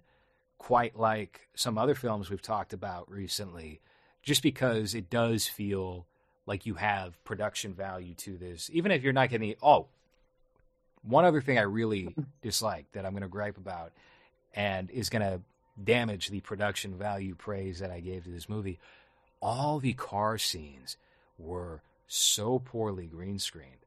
quite like some other films we've talked about recently. just because it does feel like you have production value to this, even if you're not getting. Oh, one other thing I really dislike that I'm going to gripe about, and is going to damage the production value praise that I gave to this movie. All the car scenes were so poorly green screened.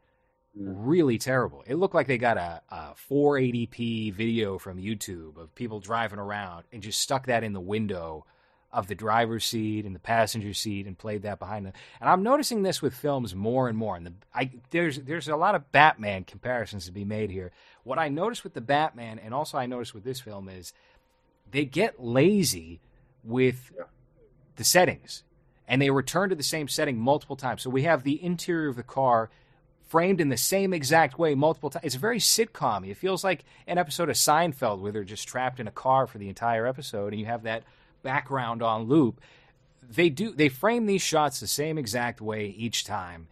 Mm-hmm. Really terrible. It looked like they got a, a 480p video from YouTube of people driving around and just stuck that in the window of the driver's seat and the passenger seat and played that behind them. And I'm noticing this with films more and more. And the, I, there's there's a lot of Batman comparisons to be made here. What I noticed with the Batman, and also I noticed with this film, is they get lazy with the settings, and they return to the same setting multiple times. So we have the interior of the car framed in the same exact way multiple times. It's very sitcom. It feels like an episode of Seinfeld where they're just trapped in a car for the entire episode, and you have that background on loop. They do they frame these shots the same exact way each time.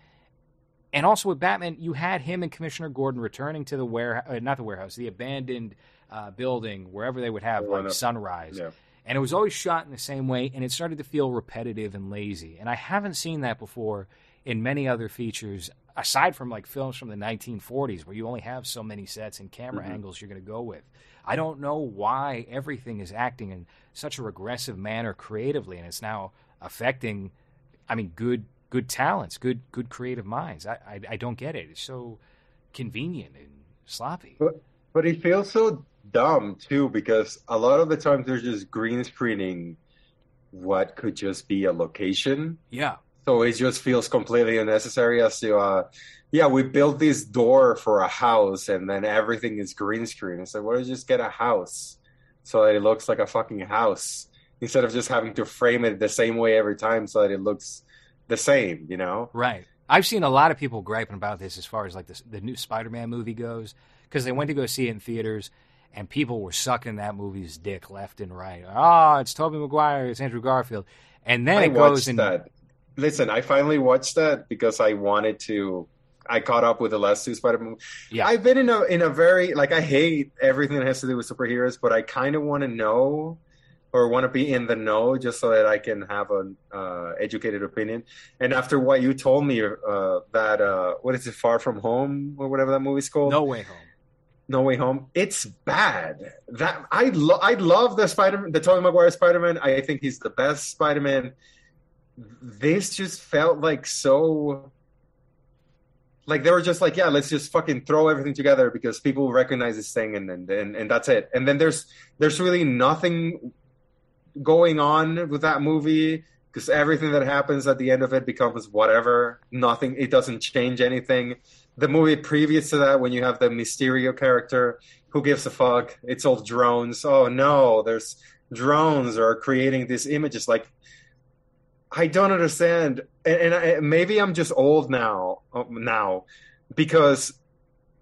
And also with Batman, you had him and Commissioner Gordon returning to the warehouse, uh, not the warehouse, the abandoned uh, building, wherever they would have like sunrise. Yeah. And it was always shot in the same way, and it started to feel repetitive and lazy. And I haven't seen that before in many other features, aside from like films from the 1940s, where you only have so many sets and camera Mhm. angles you're going to go with. I don't know why everything is acting in such a regressive manner creatively, and it's now affecting. I mean, good good talents, good good creative minds. I I, I don't get it. It's so convenient and sloppy. But but it feels so dumb too because a lot of the times they're just green screening what could just be a location. Yeah, So it just feels completely unnecessary as to uh yeah, we built this door for a house and then everything is green screen. So why don't you just get a house so that it looks like a fucking house instead of just having to frame it the same way every time so that it looks the same, you know? Right. I've seen a lot of people griping about this as far as like this, the new Spider-Man movie goes because they went to go see it in theaters and people were sucking that movie's dick left and right. Oh, it's Tobey Maguire, it's Andrew Garfield, and then I it goes and that. Listen, I finally watched that because I wanted to. I caught up with the last two Spider-Man. Yeah. I've been in a in a very like I hate everything that has to do with superheroes, but I kind of want to know or want to be in the know just so that I can have an uh, educated opinion. And after what you told me, uh, that uh, what is it, Far From Home or whatever that movie's called, No Way Home. no Way Home. It's bad. That I lo- I love the Spider the Tobey Maguire Spider Man. I think he's the best Spider Man. This just felt like so. Like they were just like, yeah, let's just fucking throw everything together because people recognize this thing, and and and, and that's it. And then there's there's really nothing going on with that movie because everything that happens at the end of it becomes whatever. Nothing. It doesn't change anything the movie previous to that when you have the Mysterio character, who gives a fuck? It's all drones. Oh no, there's drones are creating these images. Like, I don't understand, and, and I, maybe I'm just old now. uh, Now, because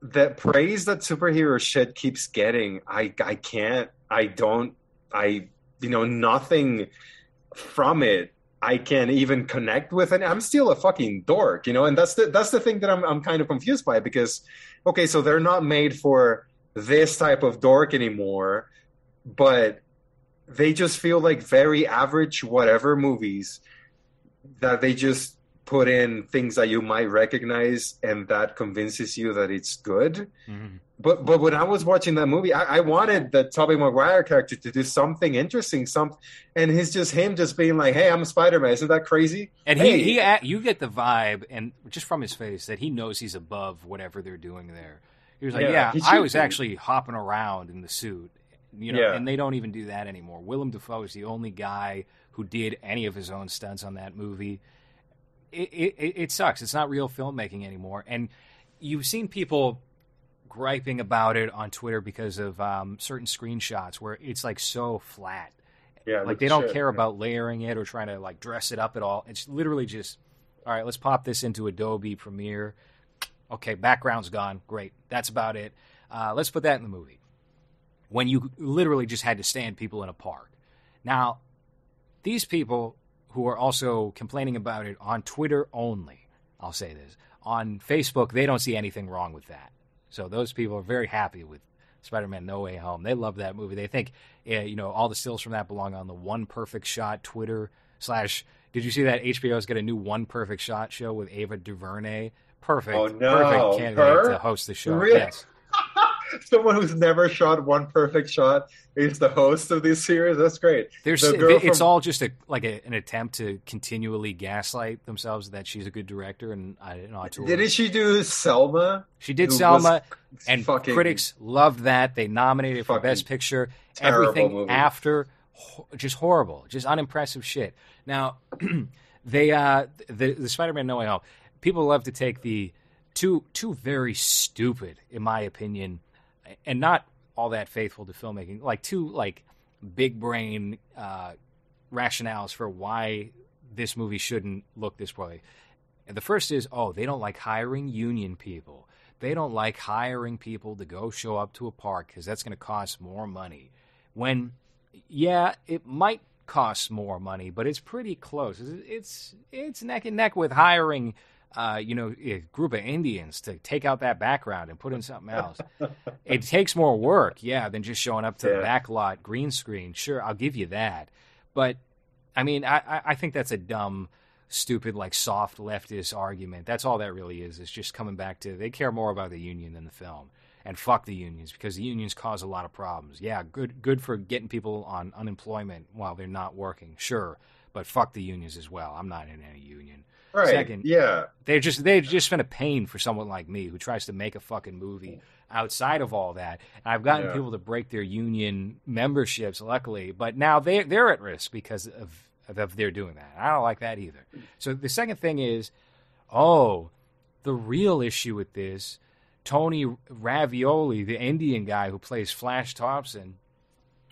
the praise that superhero shit keeps getting, I I can't. I don't. I you know nothing from it I can't even connect with, and I'm still a fucking dork, you know. And that's the that's the thing that I'm I'm kind of confused by because, okay, so they're not made for this type of dork anymore, but they just feel like very average whatever movies that they just put in things that you might recognize and that convinces you that it's good. Mhm. But but when I was watching that movie, I, I wanted the Tobey Maguire character to do something interesting, some, and he's just him just being like, "Hey, I'm a Spider Man." Isn't that crazy? And Hey. he, he, you get the vibe, and just from his face, that he knows he's above whatever they're doing there. He was like, Yeah, "Yeah, I was be. actually hopping around in the suit, you know." Yeah. And they don't even do that anymore. Willem Dafoe is the only guy who did any of his own stunts on that movie. It, it, it sucks. It's not real filmmaking anymore, and you've seen people griping about it on Twitter because of um, certain screenshots where it's like so flat Yeah, like they don't shit. care about layering it or trying to like dress it up at all. It's literally just, all right, let's pop this into Adobe Premiere. Okay, background's gone. Great, that's about it. Uh, let's put that in the movie. When you literally just had to stand people in a park. Now, these people who are also complaining about it on Twitter only, I'll say this on Facebook, they don't see anything wrong with that. So those people are very happy with Spider-Man: No Way Home. They love that movie. They think, eh, you know, all the stills from that belong on the One Perfect Shot Twitter slash Did you see that HBO's got a new One Perfect Shot show with Ava DuVernay? Perfect, Oh, no. perfect candidate Her? to host the show. Really? Yes. Someone who's never shot one perfect shot is the host of this series. That's great. There's The girl it's from- all just a like a, an attempt to continually gaslight themselves that she's a good director and I an auteur. Didn't she do Selma? She did Selma, and critics loved that. They nominated for Best Picture. Everything movie. after, just horrible, just unimpressive shit. Now, they uh, the the Spider-Man No Way Home. People love to take the two two very stupid, in my opinion, and not all that faithful to filmmaking. Like two like big brain uh, rationales for why this movie shouldn't look this way. And the first is, oh, they don't like hiring union people. They don't like hiring people to go show up to a park because that's going to cost more money. When, yeah, it might cost more money, but it's pretty close. It's it's, it's neck and neck with hiring, uh, you know, a group of Indians to take out that background and put in something else. it takes more work, yeah, than just showing up to the back lot green screen. Sure, I'll give you that, but I mean, I, I- I think that's a dumb, stupid, like soft leftist argument. That's all that really is. It's just coming back to they care more about the union than the film, and fuck the unions because the unions cause a lot of problems. Yeah, good, good for getting people on unemployment while they're not working, sure, but fuck the unions as well. I'm not in any union. Right. Second. Yeah. They're just they've just been a pain for someone like me who tries to make a fucking movie outside of all that. And I've gotten Yeah. people to break their union memberships, luckily, but now they they're at risk because of of they're doing that. I don't like that either. So the second thing is, oh, the real issue with this, Tony Ravioli, the Indian guy who plays Flash Thompson,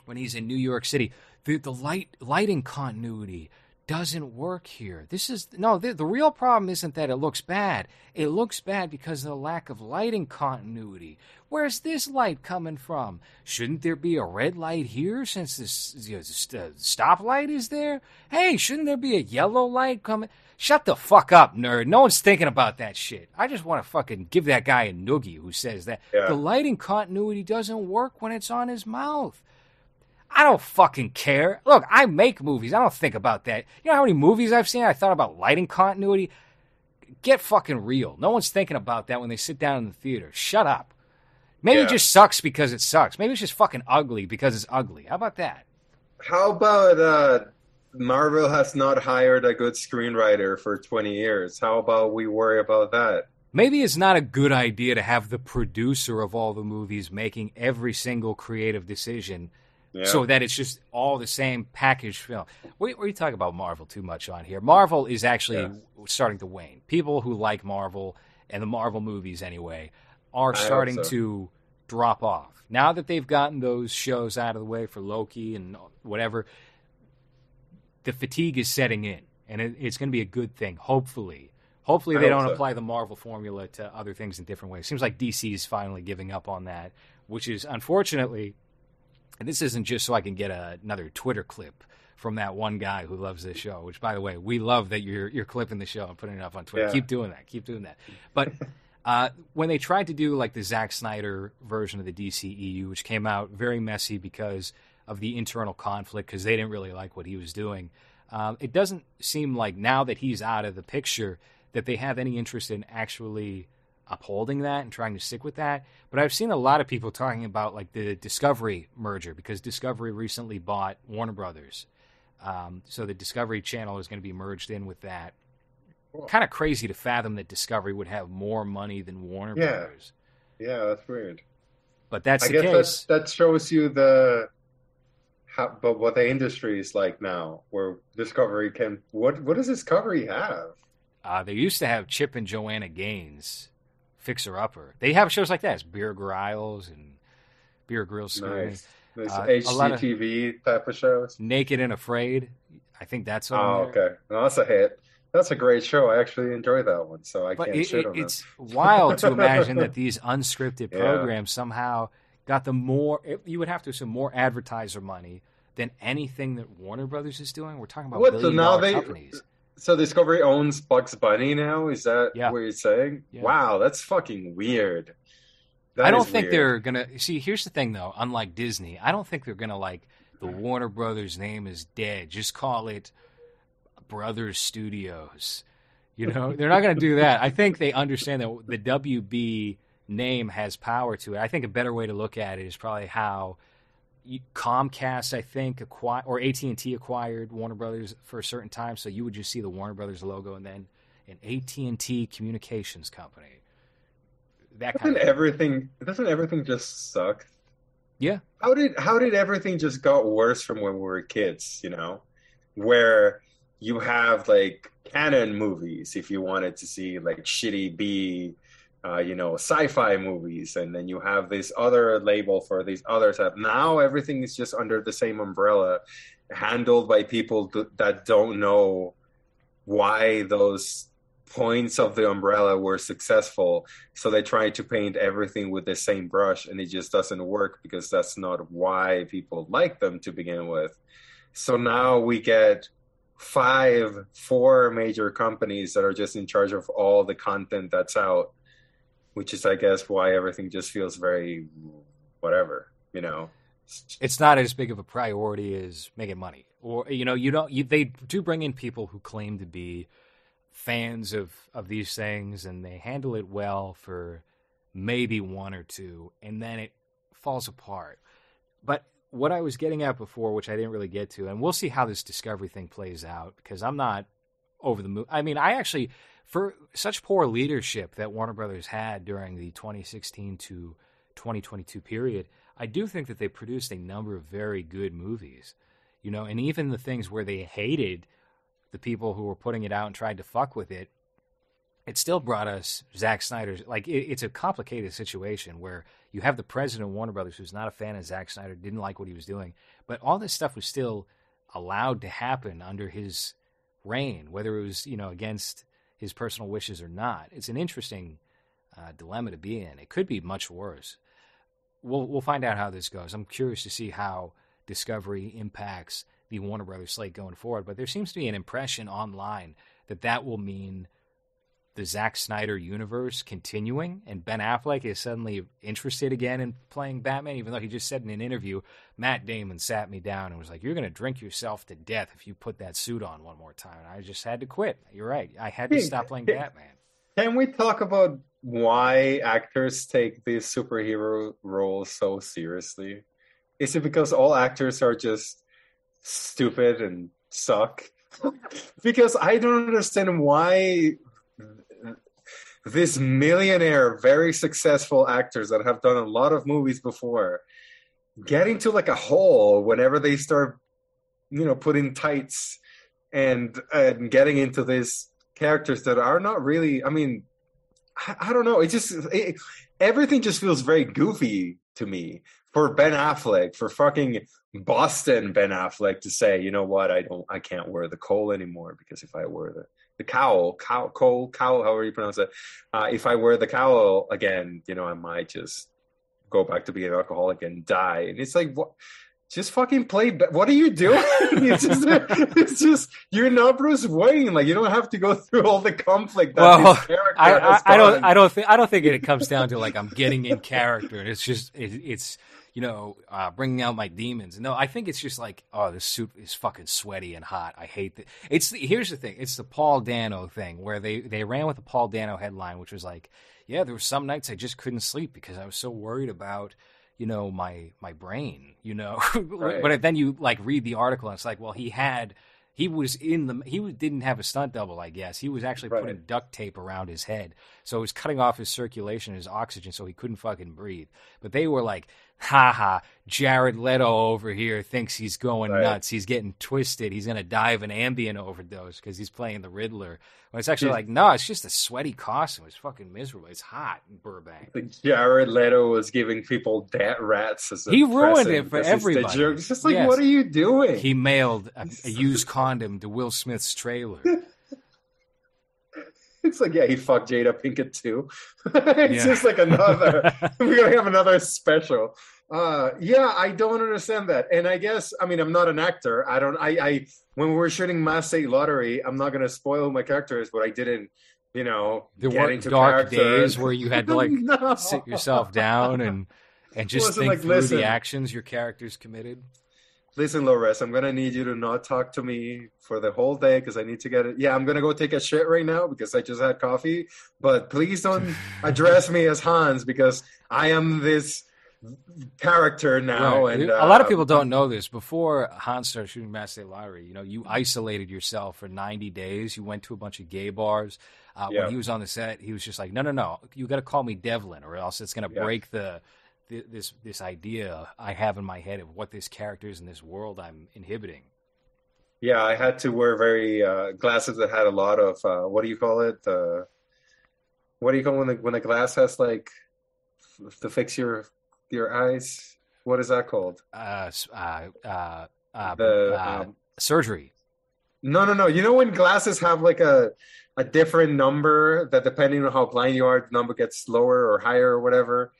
when he's in New York City, the the light lighting continuity doesn't work here. This is no the, the real problem isn't that it looks bad. It looks bad because of the lack of lighting continuity. Where's this light coming from? Shouldn't there be a red light here since this you know, st- uh, stoplight is there? Hey, shouldn't there be a yellow light coming? Shut the fuck up, nerd. No one's thinking about that shit. I just want to fucking give that guy a noogie who says that. Yeah. The lighting continuity doesn't work when it's on his mouth. I don't fucking care. Look, I make movies. I don't think about that. You know how many movies I've seen? I thought about lighting continuity. Get fucking real. No one's thinking about that when they sit down in the theater. Shut up. Maybe it just sucks because it sucks. Maybe it's just fucking ugly because it's ugly. How about that? How about uh, Marvel has not hired a good screenwriter for 20 years? How about we worry about that? Maybe it's not a good idea to have the producer of all the movies making every single creative decision Yeah. so that it's just all the same packaged film. We, we talk about Marvel too much on here. Marvel is actually starting to wane. People who like Marvel and the Marvel movies anyway are I starting so. to drop off. Now that they've gotten those shows out of the way for Loki and whatever, the fatigue is setting in, and it, it's going to be a good thing. Hopefully, hopefully they don't so. apply the Marvel formula to other things in different ways. Seems like DC is finally giving up on that, which is unfortunately. And this isn't just so I can get a, another Twitter clip from that one guy who loves this show. Which, by the way, we love that you're you're clipping the show and putting it up on Twitter. Yeah. Keep doing that. Keep doing that. But uh, when they tried to do like the Zack Snyder version of the DCEU, which came out very messy because of the internal conflict, because they didn't really like what he was doing. Um, it doesn't seem like now that he's out of the picture that they have any interest in actually upholding that and trying to stick with that. But I've seen a lot of people talking about like the Discovery merger because Discovery recently bought Warner Brothers. Um, so the Discovery Channel is going to be merged in with that. Cool. Kind of crazy to fathom that Discovery would have more money than Warner Yeah. Brothers. yeah, that's weird. But that's I the guess case. that that shows you the how, but what the industry is like now, where Discovery can. What what does Discovery have? Uh, they used to have Chip and Joanna Gaines, Fixer Upper. They have shows like that. It's Bear Grylls and Bear Grylls School. Nice, this Uh, a lot of- HGTV type of shows. Naked and Afraid. I think that's on Oh, there. okay, no, that's a hit. That's a great show. I actually enjoy that one, so I But can't it, shit it- it's wild to imagine that these unscripted Yeah. programs somehow got the more. You would have to assume more advertiser money than anything that Warner Brothers is doing. We're talking about What, billion now dollar they- companies. So Discovery owns Bugs Bunny now. Is that Yeah. what you're saying? Yeah. Wow, that's fucking weird. That I don't think weird. they're gonna see. Here's the thing, though. Unlike Disney, I don't think they're gonna like the Warner Brothers name is dead. Just call it Brothers Studios. You know, they're not going to do that. I think they understand that the WB name has power to it. I think a better way to look at it is probably how Comcast, I think, acquired or AT and T acquired Warner Brothers for a certain time. So you would just see the Warner Brothers logo, and then an AT and T communications company. That doesn't kind of everything doesn't everything just suck? Yeah. How did how did everything just got worse from when we were kids? You know, where you have like Cannon movies if you wanted to see like shitty B uh, you know, sci-fi movies, and then you have this other label for these other type. Now everything is just under the same umbrella, handled by people th- that don't know why those points of the umbrella were successful. So they try to paint everything with the same brush, and it just doesn't work because that's not why people like them to begin with. So now we get five, four major companies that are just in charge of all the content that's out which is, I guess, why everything just feels very whatever, you know. It's not as big of a priority as making money, or you know, you don't. You, they do bring in people who claim to be fans of of these things, and they handle it well for maybe one or two, and then it falls apart. But what I was getting at before, which I didn't really get to, and we'll see how this discovery thing plays out because I'm not over the moon. I mean, I actually for such poor leadership that Warner Brothers had during the 2016 to 2022 period, I do think that they produced a number of very good movies. You know, and even the things where they hated the people who were putting it out and tried to fuck with it, it still brought us Zack Snyder's. Like, it, it's a complicated situation where you have the president of Warner Brothers who's not a fan of Zack Snyder, didn't like what he was doing, but all this stuff was still allowed to happen under his reign, whether it was, you know, against his personal wishes or not. It's an interesting uh, dilemma to be in. It could be much worse. We'll we'll find out how this goes. I'm curious to see how Discovery impacts the Warner Brothers slate going forward. But there seems to be an impression online that that will mean the Zack Snyder universe continuing, and Ben Affleck is suddenly interested again in playing Batman, even though he just said in an interview, Matt Damon sat me down and was like, You're going to drink yourself to death if you put that suit on one more time. And I just had to quit. You're right. I had to stop playing Batman. Can we talk about why actors take these superhero roles so seriously? Is it because all actors are just stupid and suck? because I don't understand why this millionaire, very successful actors that have done a lot of movies before get into like a hole whenever they start, you know, putting tights and and getting into these characters that are not really. I mean, I, I don't know. It just it, everything just feels very goofy to me for Ben Affleck for fucking Boston Ben Affleck to say, you know what, I don't, I can't wear the coal anymore because if I wear the the cowl, cowl, cowl, cowl, however you pronounce it. Uh, if I wear the cowl again, you know, I might just go back to being an alcoholic and die. And it's like, what? Just fucking play. What are you doing? it's just, it's just you're not Bruce Wayne. Like you don't have to go through all the conflict. That well, I, I, I, don't, I don't think, I don't think it comes down to like I'm getting in character. It's just, it, it's you know, uh, bringing out my demons. No, I think it's just like, oh, this suit is fucking sweaty and hot. I hate it. It's the, here's the thing. It's the Paul Dano thing where they they ran with the Paul Dano headline, which was like, yeah, there were some nights I just couldn't sleep because I was so worried about you know my my brain you know right. but then you like read the article and it's like well he had he was in the he didn't have a stunt double i guess he was actually right. putting duct tape around his head so it was cutting off his circulation his oxygen so he couldn't fucking breathe but they were like haha, Jared Leto over here thinks he's going right. nuts. He's getting twisted. He's going to die of an Ambien overdose because he's playing the Riddler. When it's actually like, no, it's just a sweaty costume. It's fucking miserable. It's hot in Burbank. Jared Leto was giving people dead rats as a He ruined it for everybody. It's just like, yes. what are you doing? He mailed a, a used condom to Will Smith's trailer. It's like, yeah, he fucked Jada Pinkett too. it's yeah. just like another. we're gonna have another special. Uh, yeah, I don't understand that. And I guess, I mean, I'm not an actor. I don't. I, I when we were shooting Mass State Lottery, I'm not gonna spoil my characters, but I didn't. You know, there were dark days where you had to like no. sit yourself down and and just think like, through listen, the actions your characters committed. Listen, Lores, I'm gonna need you to not talk to me for the whole day because I need to get it. Yeah, I'm gonna go take a shit right now because I just had coffee. But please don't address me as Hans because I am this character now. Right. And a lot of uh, people don't know this. Before Hans started shooting Mass State Lottery, you know, you isolated yourself for 90 days. You went to a bunch of gay bars. Uh, Yeah. When he was on the set, he was just like, "No, no, no, you got to call me Devlin, or else it's going to Yeah. break the, the this this idea I have in my head of what this character is in this world I'm inhibiting." Yeah, I had to wear very uh, glasses that had a lot of uh, what do you call it? Uh, what do you call when the when the glass has like f- to fix your your eyes? What is that called? Uh, uh, uh, uh, The uh, um, surgery. no, no, no. You know when glasses have like a a different number that depending on how blind you are, the number gets lower or higher or whatever.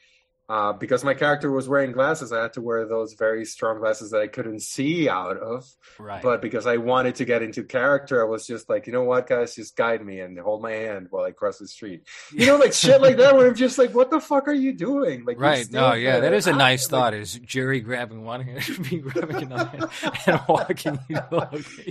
Uh, because my character was wearing glasses, I had to wear those very strong glasses that I couldn't see out of. Right. But because I wanted to get into character, I was just like, you know what, guys, just guide me and hold my hand while I cross the street. You know, like shit like that, where I'm just like, what the fuck are you doing? Like, Right. No, yeah, gotta- that is a nice like, thought. Is Jerry grabbing one hand, me grabbing another hand, and walking you.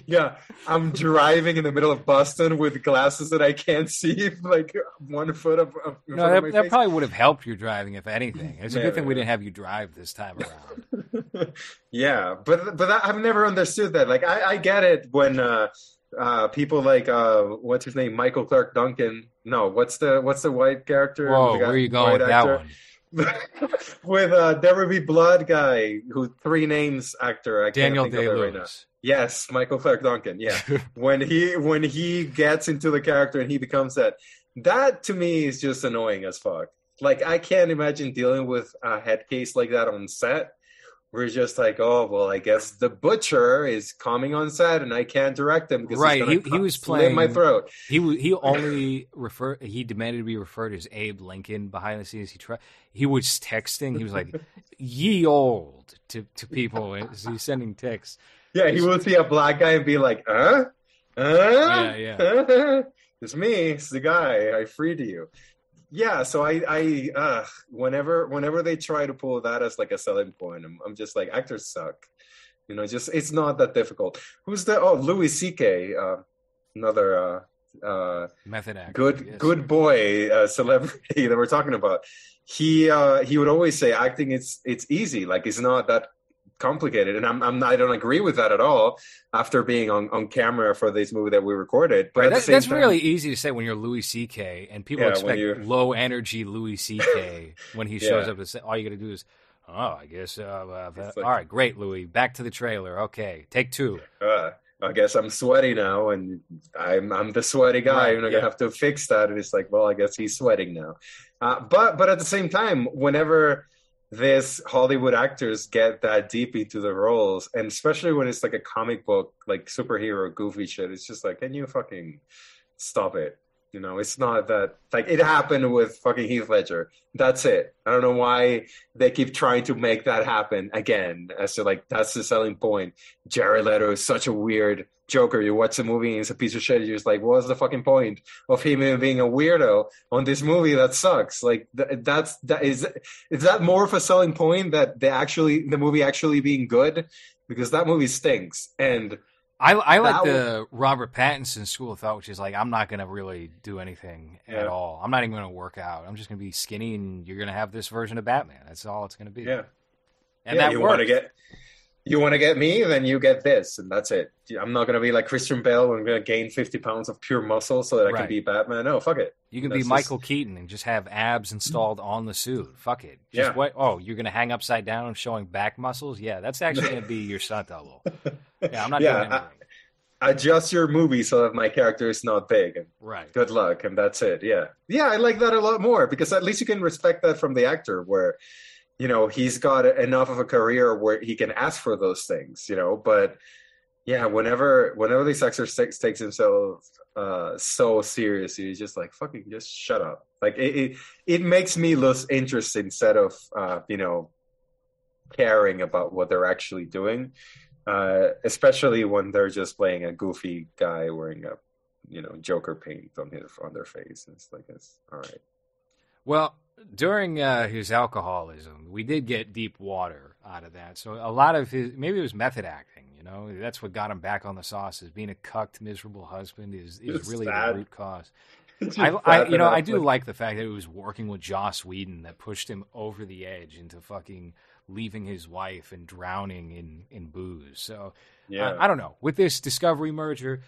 Yeah, I'm driving in the middle of Boston with glasses that I can't see, like one foot up. No, that, that probably would have helped your driving, if anything. It's a Yeah, good thing we didn't have you drive this time around. yeah, but but I've never understood that. Like, I, I get it when uh, uh, people like uh, what's his name, Michael Clarke Duncan. No, what's the what's the white character? Whoa, guy- where are you going with that one? with uh, Be Blood guy, who three names actor. I Daniel Day of it right now. Lewis. Yes, Michael Clarke Duncan. Yeah, when he when he gets into the character and he becomes that, that to me is just annoying as fuck. Like I can't imagine dealing with a head case like that on set. We're just like, oh well, I guess the butcher is coming on set, and I can't direct him because Right, he- he was slit my throat. He he only refer he demanded to be referred as Abe Lincoln behind the scenes. He tried. He was texting. He was like, "Ye old" to to people as he's sending texts. Yeah, he will see a black guy and be like, huh? Huh? Yeah, yeah. it's me. It's the guy. I freed you. Yeah, so I, I, uh, whenever, whenever they try to pull that as like a selling point, I'm, I'm just like, actors suck. You know, just it's not that difficult. Who's the? Oh, Louis C.K. Uh, another uh, uh, Method actor. good, yes. good boy uh, celebrity that we're talking about. He, uh, he would always say, acting, it's, it's easy. Like it's not that complicated and I'm, I'm not, I don't agree with that at all after being on, on camera for this movie that we recorded but Right, at that, that's time, really easy to say when you're Louis C.K. and people Yeah, expect low energy Louis C.K. when he shows Yeah. up. To say, all you got to do is, oh, I guess. Uh, uh, all like- right, great, Louis. Back to the trailer. Okay, take two. uh, I guess I'm sweaty now and I'm I'm the sweaty guy Right, and I'm yeah. gonna have to fix that and it's like well I guess he's sweating now uh, but but at the same time whenever this Hollywood actors get that deep into the roles and especially when it's like a comic book like superhero goofy shit it's just like can you fucking stop it? You know it's not that like it happened with fucking Heath Ledger. That's it. I don't know why they keep trying to make that happen again as to like that's the selling point. Jared Leto is such a weird Joker. You watch the movie and it's a piece of shit. You're just like, what's the fucking point of him even being a weirdo on this movie that sucks? Like th- that's that is is that more of a selling point that they actually the movie actually being good because that movie stinks and I, I like the Robert Pattinson school of thought, which is like, I'm not going to really do anything at all. I'm not even going to work out. I'm just going to be skinny, and you're going to have this version of Batman. That's all it's going to be. yeah, and yeah, that you want to get. You want to get me, then you get this, and that's it. I'm not gonna be like Christian Bale. I'm gonna gain 50 pounds of pure muscle so that I Right. can be Batman. No, fuck it. You can be That's just- Michael Keaton and just have abs installed on the suit. Fuck it. Just Yeah. what? Oh, you're gonna hang upside down and showing back muscles? Yeah, that's actually gonna be your stunt double. Yeah, I'm not Yeah, doing anything. Adjust your movie so that my character is not big, and right. good luck and that's it yeah yeah i like that a lot more because at least you can respect that from the actor where you know he's got enough of a career where he can ask for those things you know but yeah whenever whenever this actor takes, takes himself uh so seriously he's just like fucking just shut up like it it, it makes me lose interest instead of uh you know caring about what they're actually doing uh especially when they're just playing a goofy guy wearing a you know Joker paint on his on their face. It's like it's all right. Well, during uh, his alcoholism, we did get deep water. out of that. So a lot of his maybe it was method acting. You know, that's what got him back on the sauce. Is being a cucked, miserable husband is is It's really sad. the root cause. I, I you know I do like- the fact that it was working with Joss Whedon that pushed him over the edge into fucking leaving his wife and drowning in in booze. So yeah. I, I don't know. With this Discovery merger,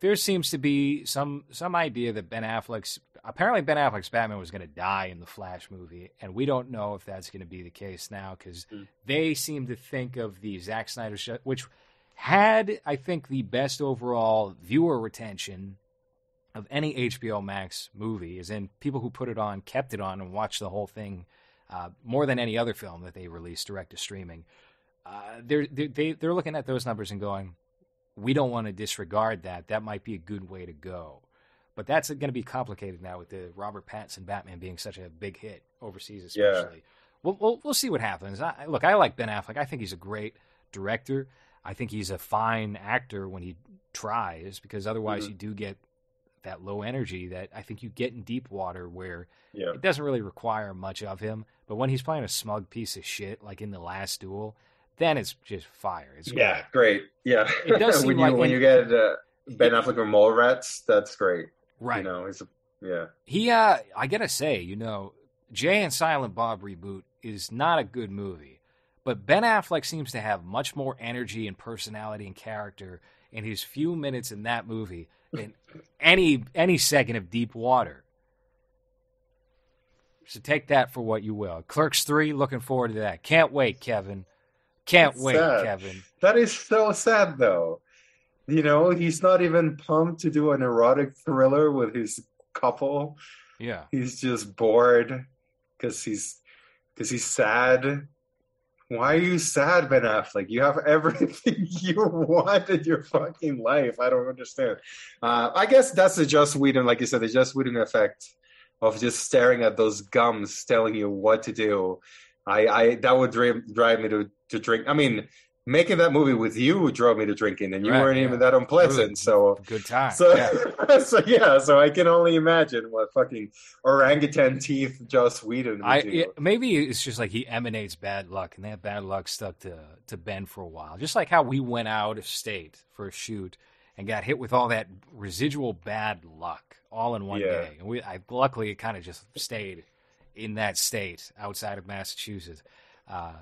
there seems to be some some idea that Ben Affleck's apparently Ben Affleck's Batman was going to die in the Flash movie, and we don't know if that's going to be the case now because Mm. they seem to think of the Zack Snyder show, which had I think the best overall viewer retention of any HBO Max movie, is in people who put it on kept it on and watched the whole thing uh, more than any other film that they released direct to streaming. Uh, they're they're they, they're looking at those numbers and going, we don't want to disregard that. That might be a good way to go. But that's going to be complicated now with the Robert Pattinson Batman being such a big hit overseas, Yeah. especially. We'll, we'll we'll see what happens. I, look, I like Ben Affleck. I think he's a great director. I think he's a fine actor when he tries, because otherwise Mhm. you do get that low energy that I think you get in Deep Water, where yeah. it doesn't really require much of him. But when he's playing a smug piece of shit, like in the last duel, then it's just fire. It's Yeah, great. Yeah. It does when you like- when you get uh, Ben Affleck or Mallrats, that's great. Right. You know, he's a, yeah. He, uh, I gotta say, you know, Jay and Silent Bob reboot is not a good movie, but Ben Affleck seems to have much more energy and personality and character in his few minutes in that movie than any any second of Deep Water. So take that for what you will. Clerks three, looking forward to that. Can't wait, Kevin. Can't That's wait, sad. Kevin. That is so sad, though. You know, he's not even pumped to do an erotic thriller with his couple. Yeah. He's just bored because he's because he's sad. Why are you sad, Ben Affleck? You have everything you want in your fucking life. I don't understand. Uh, I guess that's the Joss Whedon, like you said, the Joss Whedon effect of just staring at those gums telling you what to do. I, I that would drive, drive me to, to drink. I mean, making that movie with you drove me to drinking, and you Right, weren't yeah. even that unpleasant. So Good time. so, yeah. so yeah, so I can only imagine what fucking orangutan teeth Joss Whedon would I do. it- maybe it's just like he emanates bad luck, and that bad luck stuck to to Ben for a while. Just like how we went out of state for a shoot and got hit with all that residual bad luck all in one Yeah. day. And we, I luckily, it kind of just stayed in that state outside of Massachusetts. Uh,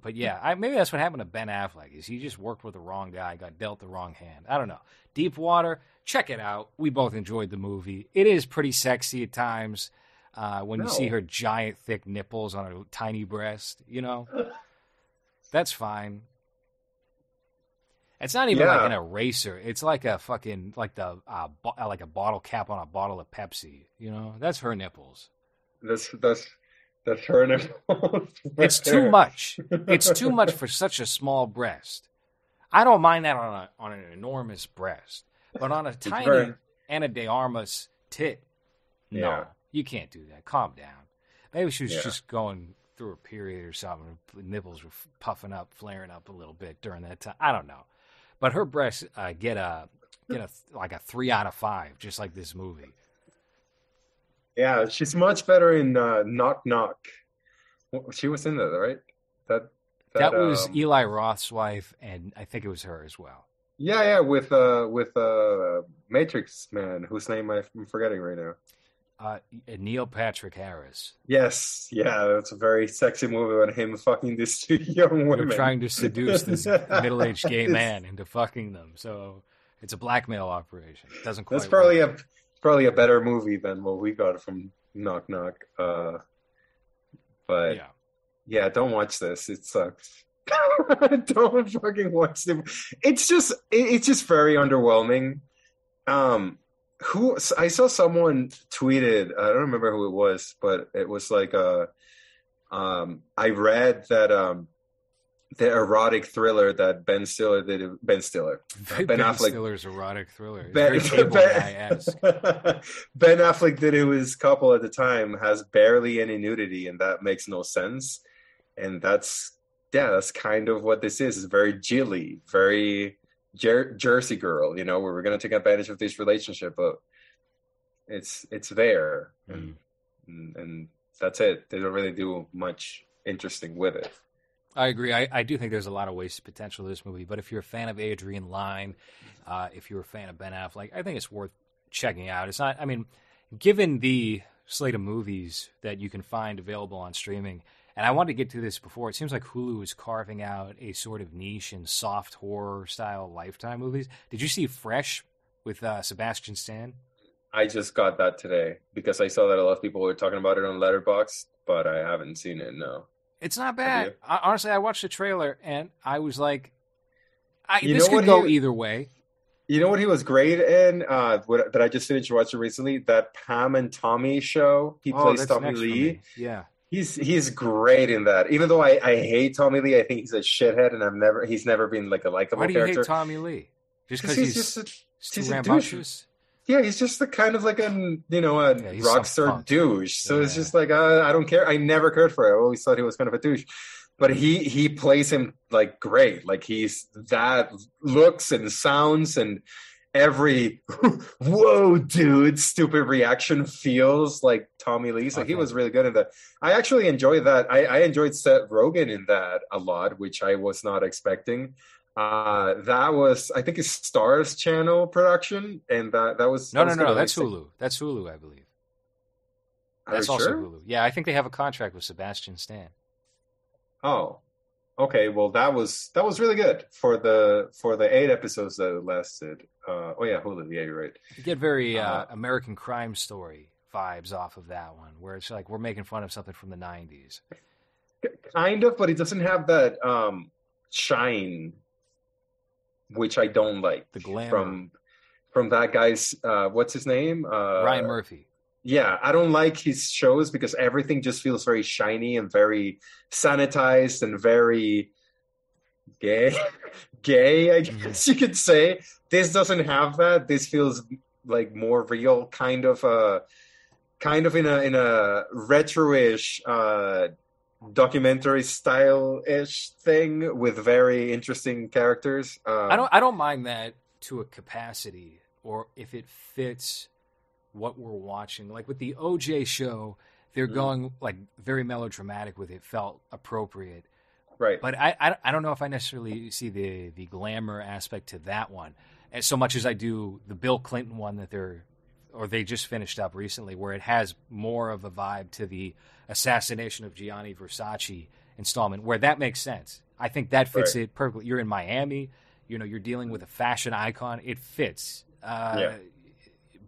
but yeah, I, maybe that's what happened to Ben Affleck. Is he just worked with the wrong guy, got dealt the wrong hand? I don't know. Deep Water, check it out. We both enjoyed the movie. It is pretty sexy at times uh, when you see her giant, thick nipples on her tiny breast. You know, that's fine. It's not even like an eraser. It's like a fucking like the uh, bo- like a bottle cap on a bottle of Pepsi. You know, that's her nipples. That's that's that's her nipple. It's too much. It's too much for such a small breast. I don't mind that on a on an enormous breast, but on a tiny very- Ana de Armas tit, no, Yeah. you can't do that. Calm down. Maybe she was Yeah. just going through a period or something. The nipples were puffing up, flaring up a little bit during that time. I don't know, but her breasts uh, get a get a like a three out of five, just like this movie. Yeah, she's much better in uh, Knock Knock. She was in that, right? That That, was um, Eli Roth's wife, and I think it was her as well. yeah, yeah, with uh with uh Matrix man, whose name I'm forgetting right now. Uh, Neil Patrick Harris. Yes, yeah, that's a very sexy movie on him fucking these two young women, They're women. trying to seduce this middle-aged gay man into fucking them. So it's a blackmail operation. It doesn't quite That's probably work. a probably a better movie than what we got from Knock Knock. Uh, but yeah. yeah, don't watch this. It sucks. don't fucking watch it. It's just it, it's just very underwhelming. Um, who I saw someone tweeted. I don't remember who it was, but it was like uh, um, I read that um, the erotic thriller that Ben Stiller did. Ben Stiller. Ben, Ben Affleck- Stiller's erotic thriller. Ben, Ben-. Ben Affleck did it with his couple at the time has barely any nudity, and that makes no sense. And that's yeah, that's kind of what this is. It's very Gigli, very Jer- Jersey girl. You know, where we're gonna take advantage of this relationship, but it's it's there, and, and and that's it. They don't really do much interesting with it. I agree. I, I do think there's a lot of wasted potential to this movie. But if you're a fan of Adrian Lyne, uh, if you're a fan of Ben Affleck, I think it's worth checking out. It's not. I mean, given the slate of movies that you can find available on streaming, and I wanted to get to this before. It seems like Hulu is carving out a sort of niche in soft horror style Lifetime movies. Did you see Fresh with uh, Sebastian Stan? I just got that today because I saw that a lot of people were talking about it on Letterboxd, but I haven't seen it. No, it's not bad. I, honestly, I watched the trailer and I was like, I, You "This know could what go he- either way." you know what he was great in? Uh, what, that I just finished watching recently. That Pam and Tommy show. He Oh, plays Tommy Lee. Yeah. He's he's great in that. Even though I, I hate Tommy Lee, I think he's a shithead, and I've never he's never been like a likable Why do you character. hate Tommy Lee? Just because he's, he's just a, he's too he's a douche. rambunctious? Yeah, he's just the kind of like a you know a Yeah, rock star douche. So it's just like uh, I don't care. I never cared for it. I always thought he was kind of a douche, but he he plays him like great. Like he's that looks and sounds and every whoa dude stupid reaction feels like Tommy Lee. So he was really good in that. I actually enjoyed that. I, I enjoyed Seth Rogen in that a lot, which I was not expecting. Uh, that was I think it's Starz Channel production, and that that was No, that no, was no, good. That's Hulu. That's Hulu, I believe. Are That's also sure? Hulu. Yeah, I think they have a contract with Sebastian Stan. Oh, okay. Well, that was that was really good for the for the eight episodes that it lasted. Uh, oh yeah, Hulu. Yeah, you're right. You get very uh, Uh, American Crime Story vibes off of that one, where it's like we're making fun of something from the '90s. Kind of, but it doesn't have that um shine, which I don't like The glamour. from from that guy's. Uh, what's his name? Uh, Ryan Murphy. yeah, I don't like his shows because everything just feels very shiny and very sanitized and very gay. gay, I guess you could say. This doesn't have that. This feels like more real, kind of uh kind of in a in a retro-ish uh documentary style ish thing with very interesting characters. Um, I don't. I don't mind that to a capacity, or if it fits what we're watching. Like with the OJ show, they're Mhm. going like very melodramatic with it. Felt appropriate. right. But I, I, I don't know if I necessarily see the the glamour aspect to that one as so much as I do the Bill Clinton one that they're or they just finished up recently, where it has more of a vibe to the assassination of Gianni Versace installment, where that makes sense. I think that fits Right. it perfectly. You're in Miami, you know, you're dealing with a fashion icon. It fits. Uh, Yeah.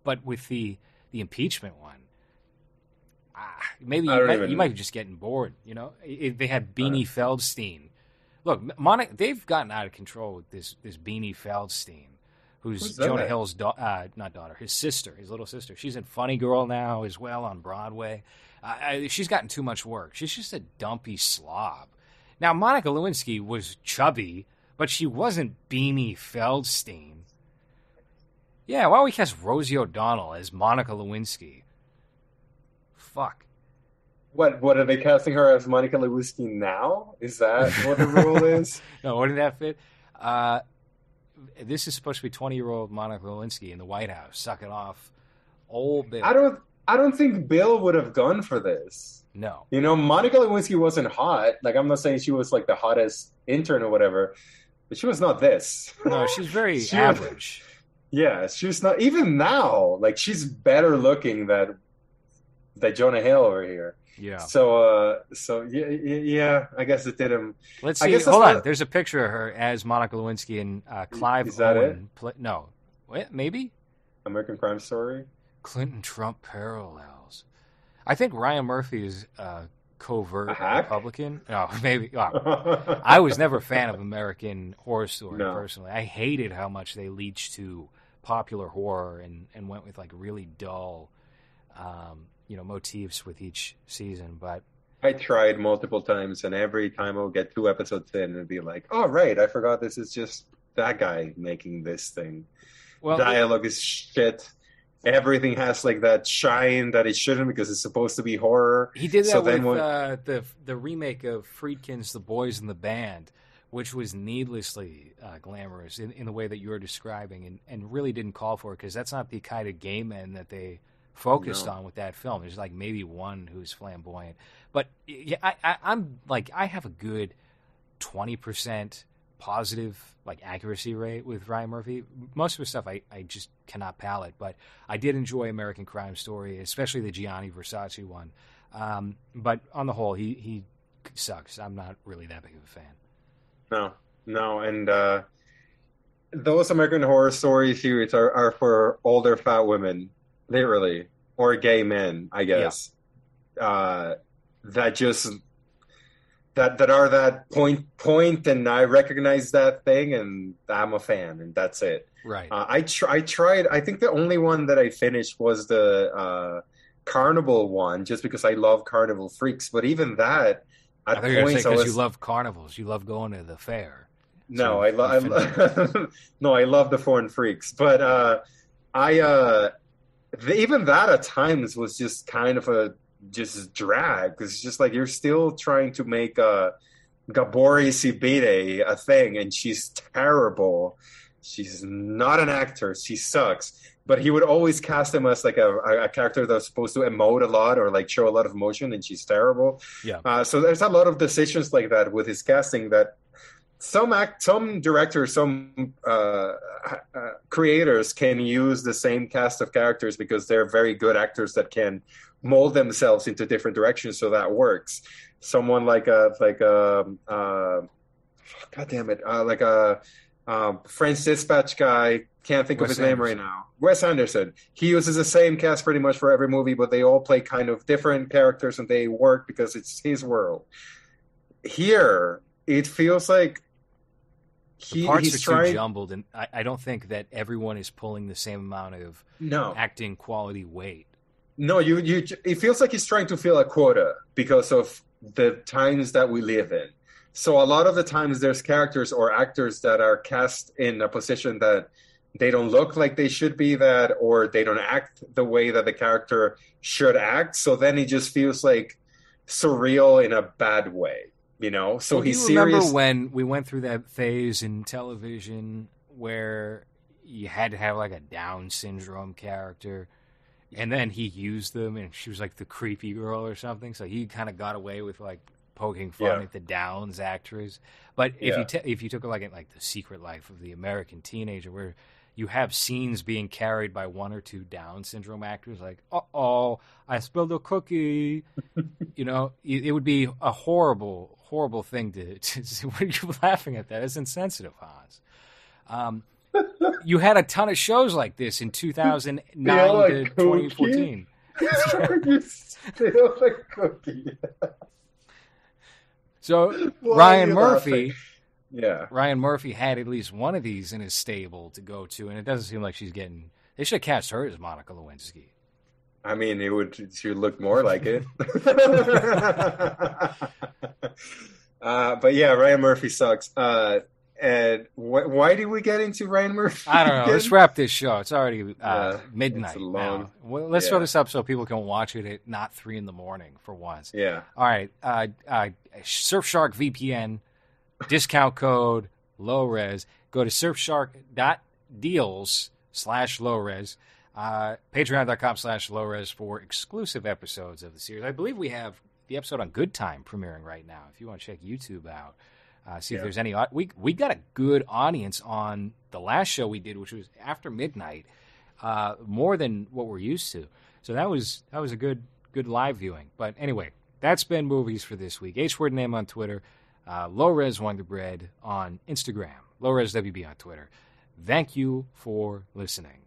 But with the the impeachment one, ah, maybe you might, you might be just getting bored. You know, If they had Beanie Feldstein. Look, Monica, they've gotten out of control with this this Beanie Feldstein, who's, Who's that Jonah? Hill's da- uh, not daughter, his sister, his little sister. She's in Funny Girl now as well on Broadway. Uh, I, she's gotten too much work. She's just a dumpy slob. Now Monica Lewinsky was chubby, but she wasn't Beanie Feldstein. Yeah, why don't we cast Rosie O'Donnell as Monica Lewinsky? Fuck. What what are they casting her as Monica Lewinsky now? Is that what the role is? No, wouldn't that fit? Uh, this is supposed to be twenty-year-old Monica Lewinsky in the White House sucking off old Bill. I don't I don't think Bill would have gone for this. No, You know, Monica Lewinsky wasn't hot. Like I'm not saying she was like the hottest intern or whatever, but she was not this. no, she's very She- average. Yeah, she's not even now. Like she's better looking than than Jonah Hill over here. Yeah. So uh so yeah yeah, I guess it did him. Let's I see. guess Hold on. There's a picture of her as Monica Lewinsky and uh, Clive Is that Owen. Play, no, Wait, maybe American Crime Story. Clinton Trump parallels. I think Ryan Murphy is uh, covert? Republican. No, maybe. oh, I was never a fan of American Horror Story No. personally. I hated how much they leached to popular horror and, and went with like really dull, um, you know, motifs with each season. But I tried multiple times, and every time I would get two episodes in, and be like, "Oh, right, I forgot this is just that guy making this thing." well, Dialogue is shit. Everything has like that shine that it shouldn't because it's supposed to be horror. he did that so with when- uh, the the remake of Friedkin's The Boys in the Band, which was needlessly uh, glamorous in, in the way that you were describing, and, and really didn't call for it because that's not the kind of gay men that they focused No. on with that film. There's like maybe one who's flamboyant, but yeah, I, I, I'm like I have a good twenty percent positive like accuracy rate with Ryan Murphy. Most of his stuff I, I just cannot palate, but I did enjoy American Crime Story, especially the Gianni Versace one. Um, but on the whole, he he sucks. I'm not really that big of a fan. No, no, and uh, those American Horror Story series are, are for older fat women, literally, or gay men, I guess. Yeah. Uh, that just that that are that point point, and I recognize that thing, and I'm a fan, and that's it. Right. Uh, I tr- I tried. I think the only one that I finished was the uh, Carnival one, just because I love Carnival Freaks. But even that, at I points, because was... you love carnivals, you love going to the fair. No, so I love. lo- no, I love the foreign freaks, but uh, I uh, even that at times was just kind of a just drag. It's just like you're still trying to make a Gabourey Sidibe a thing, and she's terrible. She's not an actor. She sucks. But he would always cast him as like a, a character that's supposed to emote a lot or like show a lot of emotion, and she's terrible. Yeah. Uh, so there's a lot of decisions like that with his casting that some act, some directors, some uh, uh, creators can use the same cast of characters because they're very good actors that can mold themselves into different directions, so that works. Someone like a like a uh, God damn it, uh, like a um, French Dispatch guy. Can't think Wes of his Anderson. name right now. Wes Anderson. He uses the same cast pretty much for every movie, but they all play kind of different characters and they work because it's his world. Here, it feels like he, the parts are trying... too jumbled, and I, I, don't think that everyone is pulling the same amount of no. acting quality weight. No, you you. It feels like he's trying to fill a quota because of the times that we live in. So a lot of the times there's characters or actors that are cast in a position that they don't look like they should be that or they don't act the way that the character should act. So then he just feels like surreal in a bad way, you know? So well, he's do you serious. remember when we went through that phase in television where you had to have like a Down syndrome character? and then he used them, and she was like the creepy girl or something. So he kind of got away with like poking fun yeah. at the Downs actress. But if yeah. you t- if you took a look at like the Secret Life of the American Teenager, where you have scenes being carried by one or two Down syndrome actors, like "uh oh, I spilled a cookie," you know, it, it, would be a horrible, horrible thing to. to what are you laughing at? That is insensitive, Hans. Um, you had a ton of shows like this in 2009 like to 2014. you steal a cookie. so Ryan Murphy, laughing? yeah, Ryan Murphy had at least one of these in his stable to go to, and it doesn't seem like she's getting. They should have cast her as Monica Lewinsky. I mean, it would she would look more like it. uh, but yeah, Ryan Murphy sucks. Uh, and wh- why did we get into Ryan Murphy? I don't know. Let's wrap this show. It's already uh, yeah, midnight now. Well, let's yeah. throw this up so people can watch it at not three in the morning for once. Yeah. All right. Uh, uh, Surfshark VPN discount code low res. Go to surfshark.deals slash low res. Uh, Patreon.com slash low res for exclusive episodes of the series. I believe we have the episode on Good Time premiering right now. If you want to check YouTube out. Uh, see yeah. if there's any. We we got a good audience on the last show we did, which was after midnight, uh, more than what we're used to. So that was that was a good good live viewing. But anyway, that's been movies for this week. H word name on Twitter, uh, low res wonder bread on Instagram, low res WB on Twitter. Thank you for listening.